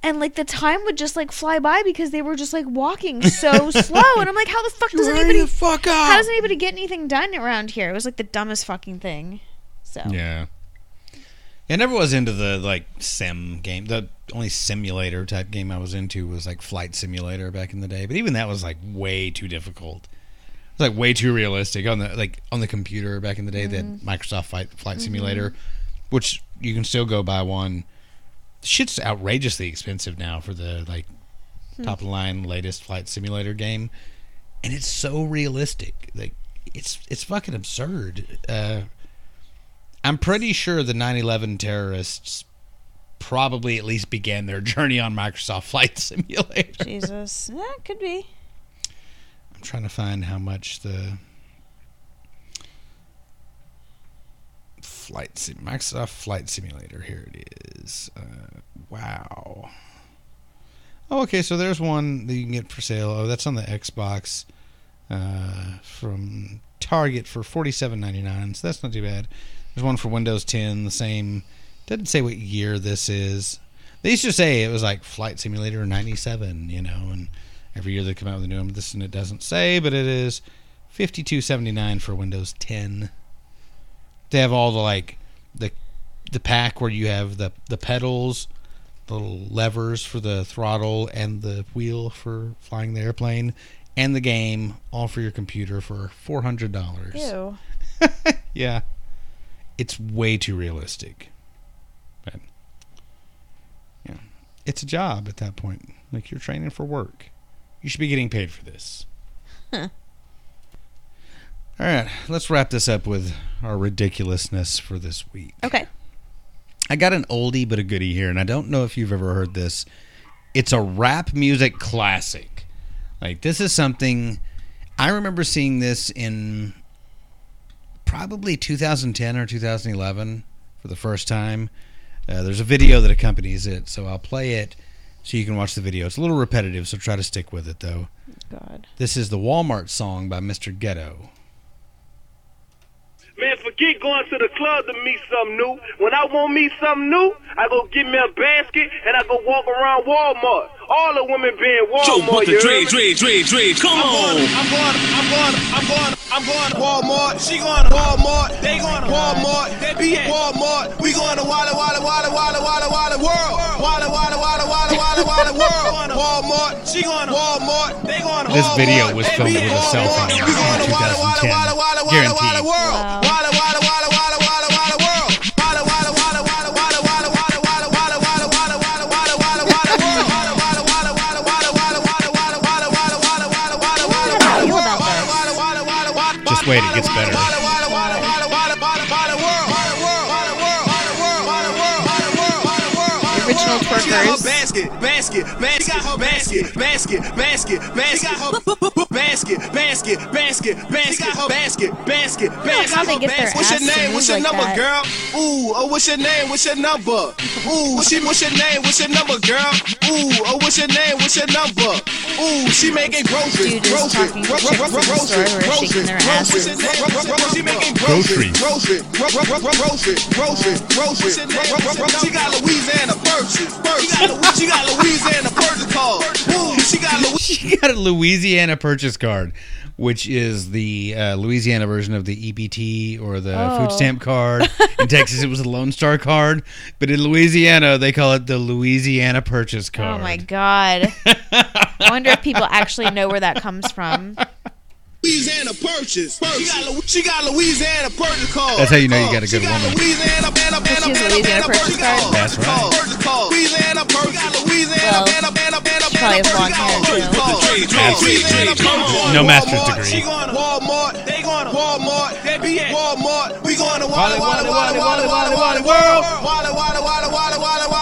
And like the time would just like fly by because they were just like walking so slow, and I'm like, how the fuck does Hurry anybody fuck up? how does anybody get anything done around here? It was like the dumbest fucking thing. So Yeah. I never was into the like sim game. The only simulator type game I was into was like Flight Simulator back in the day. But even that was like way too difficult. It was like way too realistic on the like on the computer back in the day. That mm-hmm. Microsoft Flight Flight mm-hmm. Simulator, which you can still go buy one. Shit's outrageously expensive now for the like hmm. top of the line latest Flight Simulator game, and it's so realistic. Like it's it's fucking absurd. Uh, I'm pretty sure the 9/11 terrorists probably at least began their journey on Microsoft Flight Simulator. Jesus, yeah, could be. I'm trying to find how much the Flight Sim Microsoft Flight Simulator. Here it is. Uh, wow. Oh, okay. So there's one that you can get for sale. Oh, that's on the Xbox uh, from Target for forty-seven ninety-nine. So that's not too bad. There's one for Windows 10. The same. Doesn't say what year this is. They used to say it was like Flight Simulator '97, you know, and every year they come out with a new one. This and it doesn't say, but it is fifty-two seventy-nine for Windows 10. They have all the like the the pack where you have the the pedals, the little levers for the throttle and the wheel for flying the airplane, and the game all for your computer for four hundred dollars. Ew. Yeah, it's way too realistic. But yeah, it's a job at that point. Like you're training for work. You should be getting paid for this. Huh. All right, let's wrap this up with our ridiculousness for this week. Okay. I got an oldie but a goodie here, and I don't know if you've ever heard this. It's a rap music classic. Like this is something I remember seeing this in probably 2010 or 2011 for the first time. Uh, there's a video that accompanies it, so I'll play it so you can watch the video. It's a little repetitive, so try to stick with it though. God. This is the Walmart song by Mr. Ghetto. Man, forget going to the club to meet something new. When I want me something new, I go get me a basket and I go walk around Walmart. All the women being Joe Walmart. put the you Dre, heard me? Dre, Dre, Dre, come on. I'm going, I'm going, I'm going, I'm going to Walmart. She going to Walmart. They going to Walmart. They be at Walmart. We going to Walla Walla Walla Walla Walla Walla World. Walla Walla Walla Walla Walla Walla World. Walmart. She going to Walmart. They going to This video was filmed with a cell phone in We going to Walla Walla 2010. Walla Walla Walla Guaranteed. Just wait, it gets better. The original She got her twerkers. basket, basket, basket, basket, basket, basket, basket, basket, basket, basket, basket, basket, basket, basket. how they get their What's your name? What's your like number, that. girl? Ooh, oh, what's your name? What's your number? Ooh, what's your, what's your name? What's your number, girl? Ooh, oh, what's your name? What's your number? Ooh, she making groceries, Dude is groceries, talking to chicks in the store who are shaking their asses. She making Groceries. groceries, groceries, groceries, groceries. She got Louisiana purchase. She got, she got Louisiana purchase card. Ooh, she got Louisiana. She got a Louisiana purchase card, which is the uh, Louisiana version of the EBT or the Oh. food stamp card. In Texas, it was a Lone Star card, but in Louisiana, they call it the Louisiana purchase card. Oh my god. I wonder if people actually know where that comes from. Louisiana purchase. She got, she got Louisiana purchase card. That's how you know you got a She good got woman. Louisiana, Banna, Banna, She has a Banna, Louisiana purchase card? That's right. Purchase card. Louisiana purchase. She got Louisiana, Well, Banna, Banna, Banna, she probably has Banna, long hair, purchase too. No master's Walmart. degree. She going to Walmart. They going to Walmart. They be at Walmart. We going to Walla Walla Walla Walla Walla Walla World. Walla Walla Walla Walla Walla Walla World.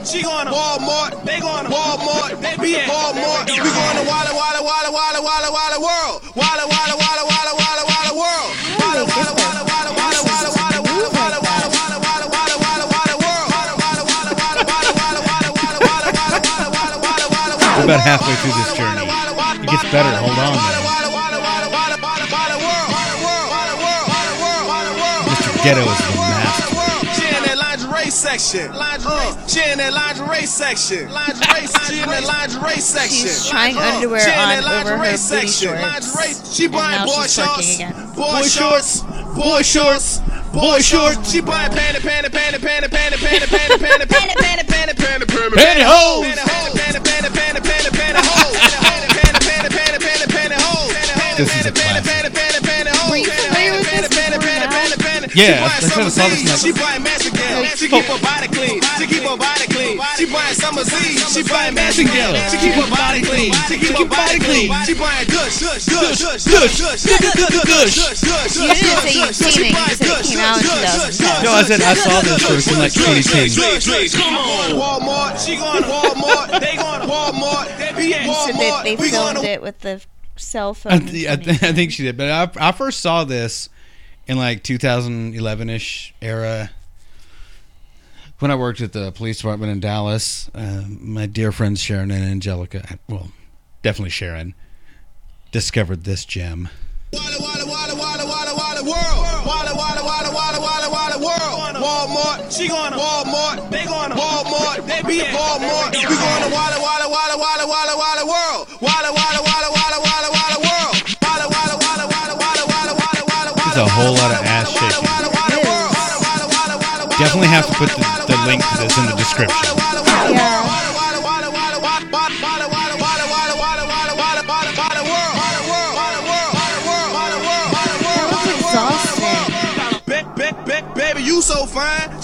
Walmart. She going to Walmart. They going to Walmart. They be at Walmart. We going to Walla Walla Walla Walla Walla Walla World. Walla Walla Walla Walla Walla Walla World. Walla Walla Walla Walla Walla Walla Walla Walla Walla Walla Walla Walla Walla Walla Walla World. Walla Walla Walla Walla Walla Walla Walla Walla Walla Walla Walla Walla Walla Walla We're about halfway through this journey. It gets better. Hold on, though. Mr. Ghetto is the lingerie section. Uh, she in that lingerie section. Lingerie. She in that lingerie section. She's trying Uh, underwear she in on that over her lingerie booty section. shorts. Lingerie. She buying now boy she's twerking shorts. again. Boy shorts. Boy shorts. Boy shorts. She buying panty, panty, panty, panty, panty, panty, panty, panty, panty, panty, panty, panty, panty, Pantyhose. Panty, panty, panty, panty, panty, hose. Panty, panty. This is a classic. Yeah, She I buying should have saw this in She my- buying Massengill. She keep her body clean. She keep her body clean. She buying Summer's Eve. She buying Massengill. She keep her body clean. She keep her body clean. She buying Gush, Gush, Gush, Gush, Gush, Gush, Gush, Gush, Gush. You didn't say you've seen it, you said it came out in 2010. No, I said I saw this first in like 2010. Dre, Dre, come on. Walmart. She going to Walmart. They going to Walmart. They be at You said Walmart. that they We going filmed to it with the cell phone. I, th- I, th- I think she did, but I, I first saw this in like 2011 ish era when I worked at the police department in Dallas, uh, my dear friends Sharon and Angelica, well, definitely Sharon, discovered this gem. Walmart, she going to Walmart, they going to Walmart, they be at Walmart, we going to Walla Walla Walla Walla. a whole lot of ass shaking. Definitely have to put the, the link to this in the description.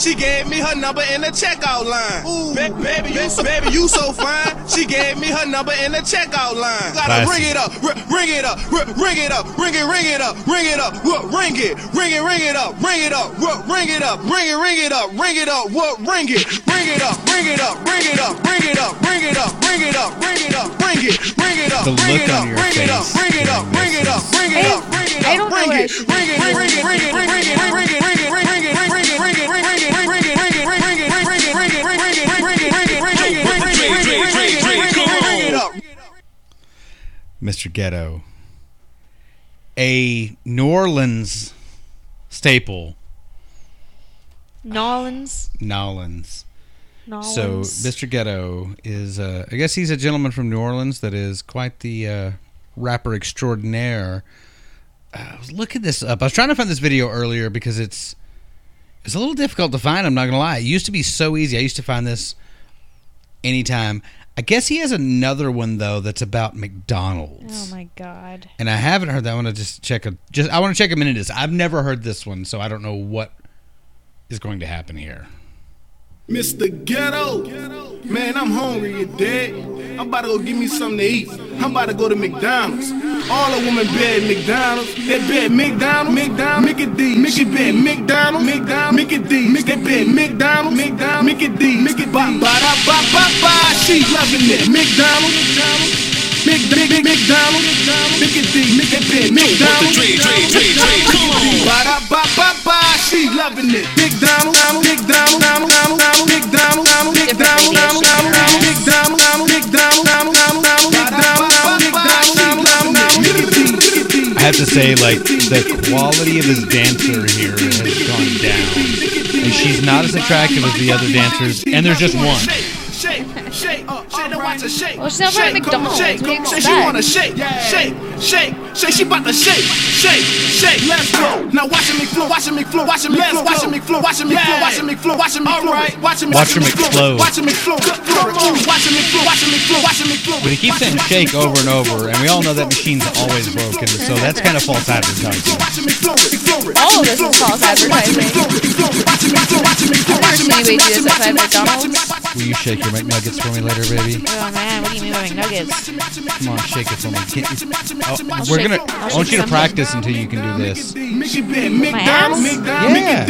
She gave me her number in the checkout line. Ooh, ba- baby, you, baby, you so fine. She gave me her number in the checkout line. Gotta Classic. ring it up, r- ring it up, r- ring it up, ring it, ring it up, ring it up, r- ring it, ring it, ring it up, ring it up, ring it up, ring it, ring it up, ring it up, what ring it, ring it up, ring it up, ring it up, ring it up, ring it up, ring it up, ring it up, ring it, ring it up, ring it up, ring it up, ring it up, ring it up, ring it up, ring it up, ring it, ring it, ring it, ring it, ring it, ring it, ring it, ring it, ring it. Mr. Ghetto. A New Orleans staple, Nolans. Nolans. Nolans. So Mr. Ghetto is, uh, I guess he's a gentleman from New Orleans that is quite the uh, rapper extraordinaire. Uh, I was looking this up. I was trying to find this video earlier because it's it's a little difficult to find. I'm not gonna lie. It used to be so easy. I used to find this anytime. I guess he has another one though that's about McDonald's. Oh my god. and I haven't heard that one. I just check a just. I want to check a minute. Is I've never heard this one, so I don't know what is going to happen here. Mr. Ghetto. Man, I'm hungry, you dead. I'm about to go get me something to eat. I'm about to go to McDonald's. All the women bed McDonald's. They bed McDonald's, McDonald's, Mickey D. Mickey bed McDonald's, McDonald's, Mickey D. They bed McDonald's, McDonald's, Mickey D. Mickey ba da ba ba ba. She loving it. McDonald's, McDonald's. Big, big, big, McDonald's, Mickey D, Mickey bed McDonald's. Come on. Ba da ba ba ba, she loving it. Big Donald, Donald, Big Donald, Donald, Donald, Donald, Donald, have to say, like the quality of his dancer here has gone down, and she's not as attractive as the other dancers. And there's just one. Shake, shake, uh, shake, now watch her shake. Well, she's not from Shake, come on, McDonald's. Shake, What do you come on, shake. She expect? wanna shake, shake, shake, shake. She about to shake, shake, shake. Let's go. Now watching me flow, watching me flow, watching me flow, watching me flow, watching me flow, watching me flow, watching me flow, watching me Watch her McFlow. watching me flow, Ooh, watching me flow, watching me flow, watching me flow. But he keeps saying shake over and over, and we all know that machine's always broken, so that's kind of false advertising. Watching me flow, flow, All of this is false advertising. watching me flow, watching me flow, I've never seen anybody do this outside McDonald's. Will you shake your McNuggets for me later, baby? Oh man, what do you mean by McNuggets? Come on, shake it for me. Can't you- Oh, we're gonna. I'll want you to practice until you can do this. Mickey Ben, McDonald, ass? Yeah.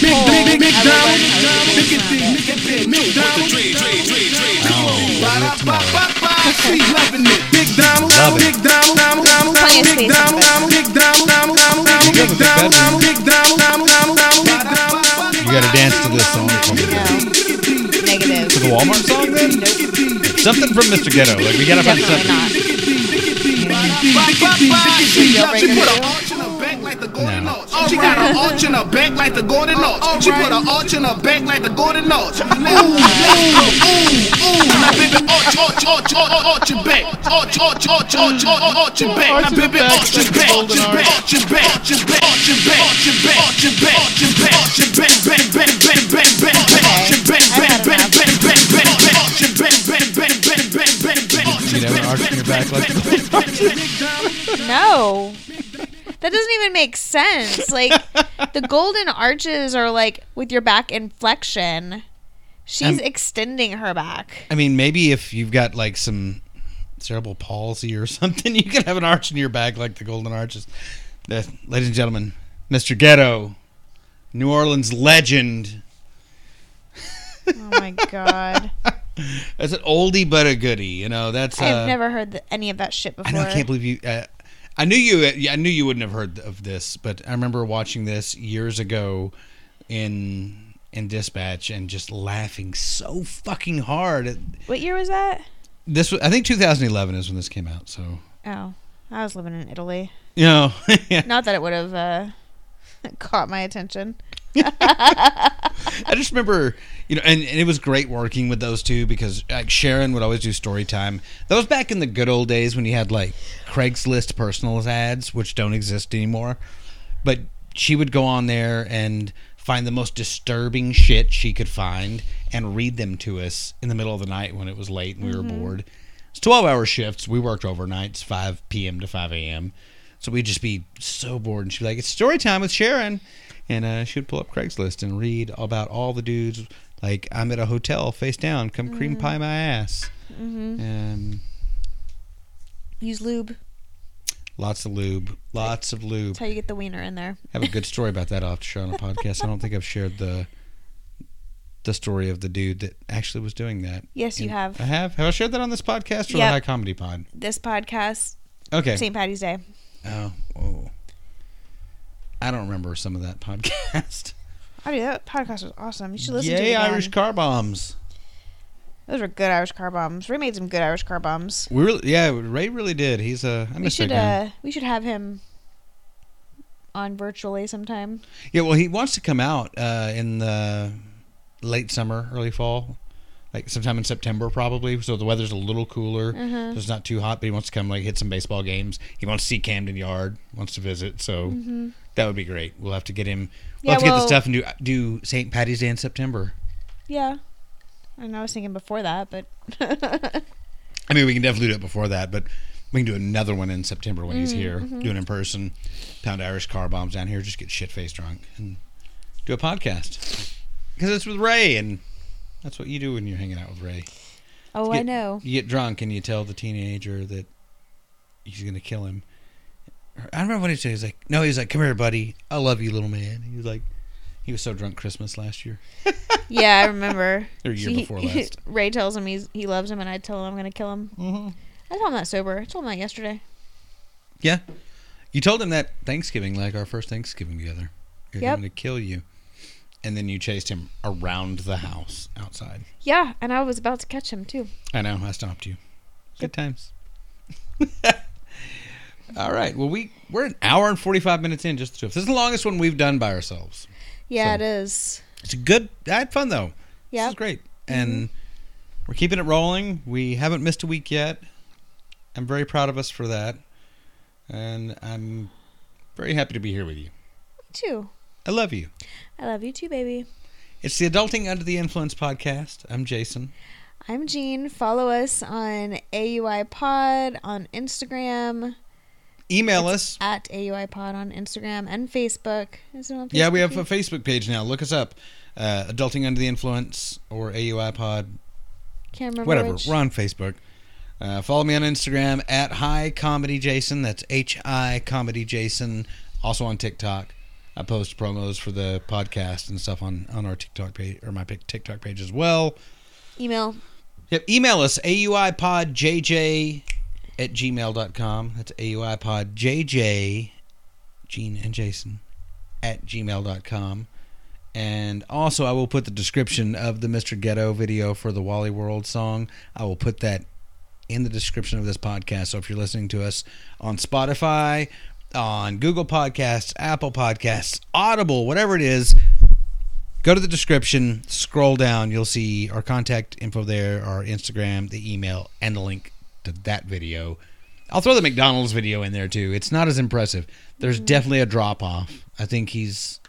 Big pole. Big Big I on. Donald, Donald, Plenty of Donald, space in McDonald, the Donald, McDonald, Donald, Donald, Donald, You have a big McDonald, bedroom. McDonald, Donald, Donald, Donald, McDonald. You got to dance to this song for me. No. Negative. To the Walmart song, then? Something from Mr. Ghetto. Like we gotta find Definitely something. not. She got an arch in her back like the golden arch. She put an arch in her back like the golden arch. Ooh, ooh, ooh, ooh. Now baby, arch, arch, arch, arch, arch your back. Arch, arch, arch, arch, arch, arch your back. Now baby, arch your back, arch your back, arch your back, arch your back, arch your back, arch your back, arch your back, arch your back, arch your back, back, back, back, back, back, back, arch your back, back, back, back, back, back, back, arch your back, back, back, back, back, back, back, arch You your know, an back, arch in your back like No. That doesn't even make sense. Like the golden arches are like with your back inflection. She's Um, extending her back. I mean, maybe if you've got like some cerebral palsy or something, you can have an arch in your back like the Golden Arches. Uh, ladies and gentlemen, Mr. Ghetto, New Orleans legend. Oh my god. That's an oldie but a goodie. You know, that's. Uh, I've never heard th- any of that shit before. I know. I can't believe you. Uh, I knew you. I knew you wouldn't have heard of this, but I remember watching this years ago in in Dispatch and just laughing so fucking hard. At, What year was that? this was, I think 2011 is when this came out. So Oh, I was living in Italy. you know, yeah. Not that it would have uh, caught my attention. I just remember, you know, and, and it was great working with those two because like Sharon would always do story time. That was back in the good old days when you had like Craigslist personal ads, which don't exist anymore. But she would go on there and find the most disturbing shit she could find and read them to us in the middle of the night when it was late and we were mm-hmm. bored. It's 12 hour shifts. We worked overnights, 5 p.m. to 5 a.m. So we'd just be so bored. And she'd be like, it's story time with Sharon. And uh, she would pull up Craigslist and read about all the dudes. Like, I'm at a hotel face down. Come cream pie my ass. And Use lube. lots of lube. Lots of lube. That's how you get the wiener in there. I have a good story about that. I'll have to share on a podcast. I don't think I've shared the the story of the dude that actually was doing that. Yes, you have. I have. Have I shared that on this podcast or the Yep. High Comedy Pod? This podcast, Okay. St. Patty's Day. Oh, whoa. I don't remember some of that podcast. I mean, that podcast was awesome. You should listen to it. Yay, Irish car bombs. Those were good Irish car bombs. Ray made some good Irish car bombs. We really, yeah, Ray really did. He's a. I We should uh we should have him on virtually sometime. Yeah, well, he wants to come out uh, in the late summer, early fall, like sometime in September probably. So the weather's a little cooler. Mm-hmm. So it's not too hot, but he wants to come like hit some baseball games. He wants to see Camden Yard, wants to visit. So that would be great. We'll have to get him. We'll. Yeah, have to get the stuff and do do St. Patty's Day in September. Yeah. And I was thinking before that, but I mean, we can definitely do it before that, but we can do another one in September when Mm, he's here, mm-hmm. do it in person. Pound Irish car bombs down here, just get shit faced drunk and do a podcast because it's with Ray, and that's what you do when you're hanging out with Ray. oh, You I know. You get drunk and you tell the teenager that he's going to kill him. I don't remember what he said. He's like, "No," he's like, "Come here, buddy. I love you, little man." He was like, he was so drunk Christmas last year. Yeah, I remember. Or year He- before last. Ray tells him he's, he loves him, and I tell him I'm going to kill him. Mm-hmm. I told him that sober. I told him that yesterday. Yeah. You told him that Thanksgiving, like our first Thanksgiving together. You're Yep. going to kill you. And then you chased him around the house outside. Yeah, and I was about to catch him too. I know. I stopped you. Good times. All right. Well, we, we're an hour and 45 minutes in, just the two. This is the longest one we've done by ourselves. Yeah, So- it is. It's a good. I had fun, though. This Yeah. is great. And mm-hmm. we're keeping it rolling. We haven't missed a week yet. I'm very proud of us for that. And I'm very happy to be here with you. Too. I love you. I love you too, baby. It's the Adulting Under the Influence podcast. I'm Jason. I'm Jean. Follow us on AUI Pod on Instagram Email us. at AUI Pod on Instagram and Facebook. Is it on Facebook? Yeah, we have a Facebook page now. Look us up. Uh, Adulting Under the Influence or AUI Pod. Can't remember Whatever. which. We're on Facebook. Uh, follow me on Instagram at High Comedy Jason. That's H I Comedy Jason. Also on TikTok. I post promos for the podcast and stuff on, on our TikTok page or my TikTok page as well. Email. Yep. Email us AUIPodJJ at gmail.com. That's AUIPodJJ, Gene and Jason, at gmail.com. And also, I will put the description of the Mr. Ghetto video for the Wally World song. I will put that in the description of this podcast. So if you're listening to us on Spotify, on Google Podcasts, Apple Podcasts, Audible, whatever it is, go to the description, scroll down, you'll see our contact info there, our Instagram, the email, and the link to that video. I'll throw the McDonald's video in there too. It's not as impressive. There's mm-hmm. definitely a drop off. I think he's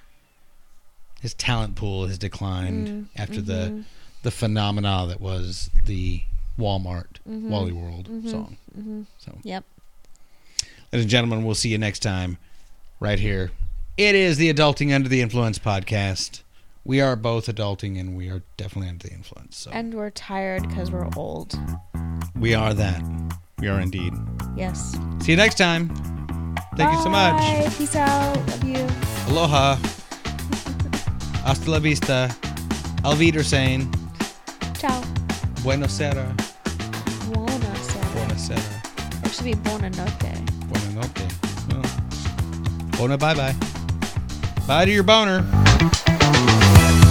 his talent pool has declined mm-hmm. after the mm-hmm. the phenomena that was the Walmart Wally World song. So, Yep. ladies and gentlemen, we'll see you next time right here. It is the Adulting Under the Influence podcast. We are both adulting and we are definitely under the influence. So And we're tired because we're old. we are that. We are indeed. Yes. See you next time. Thank you so much. Bye. Peace out. Love you. Aloha. Hasta la vista. Alviedersehen. Ciao. Buenasera. Buona sera. Buenasera. Or it should be buona notte. Buena notte. Well, bona bye bye. Bye to your boner. Thank you.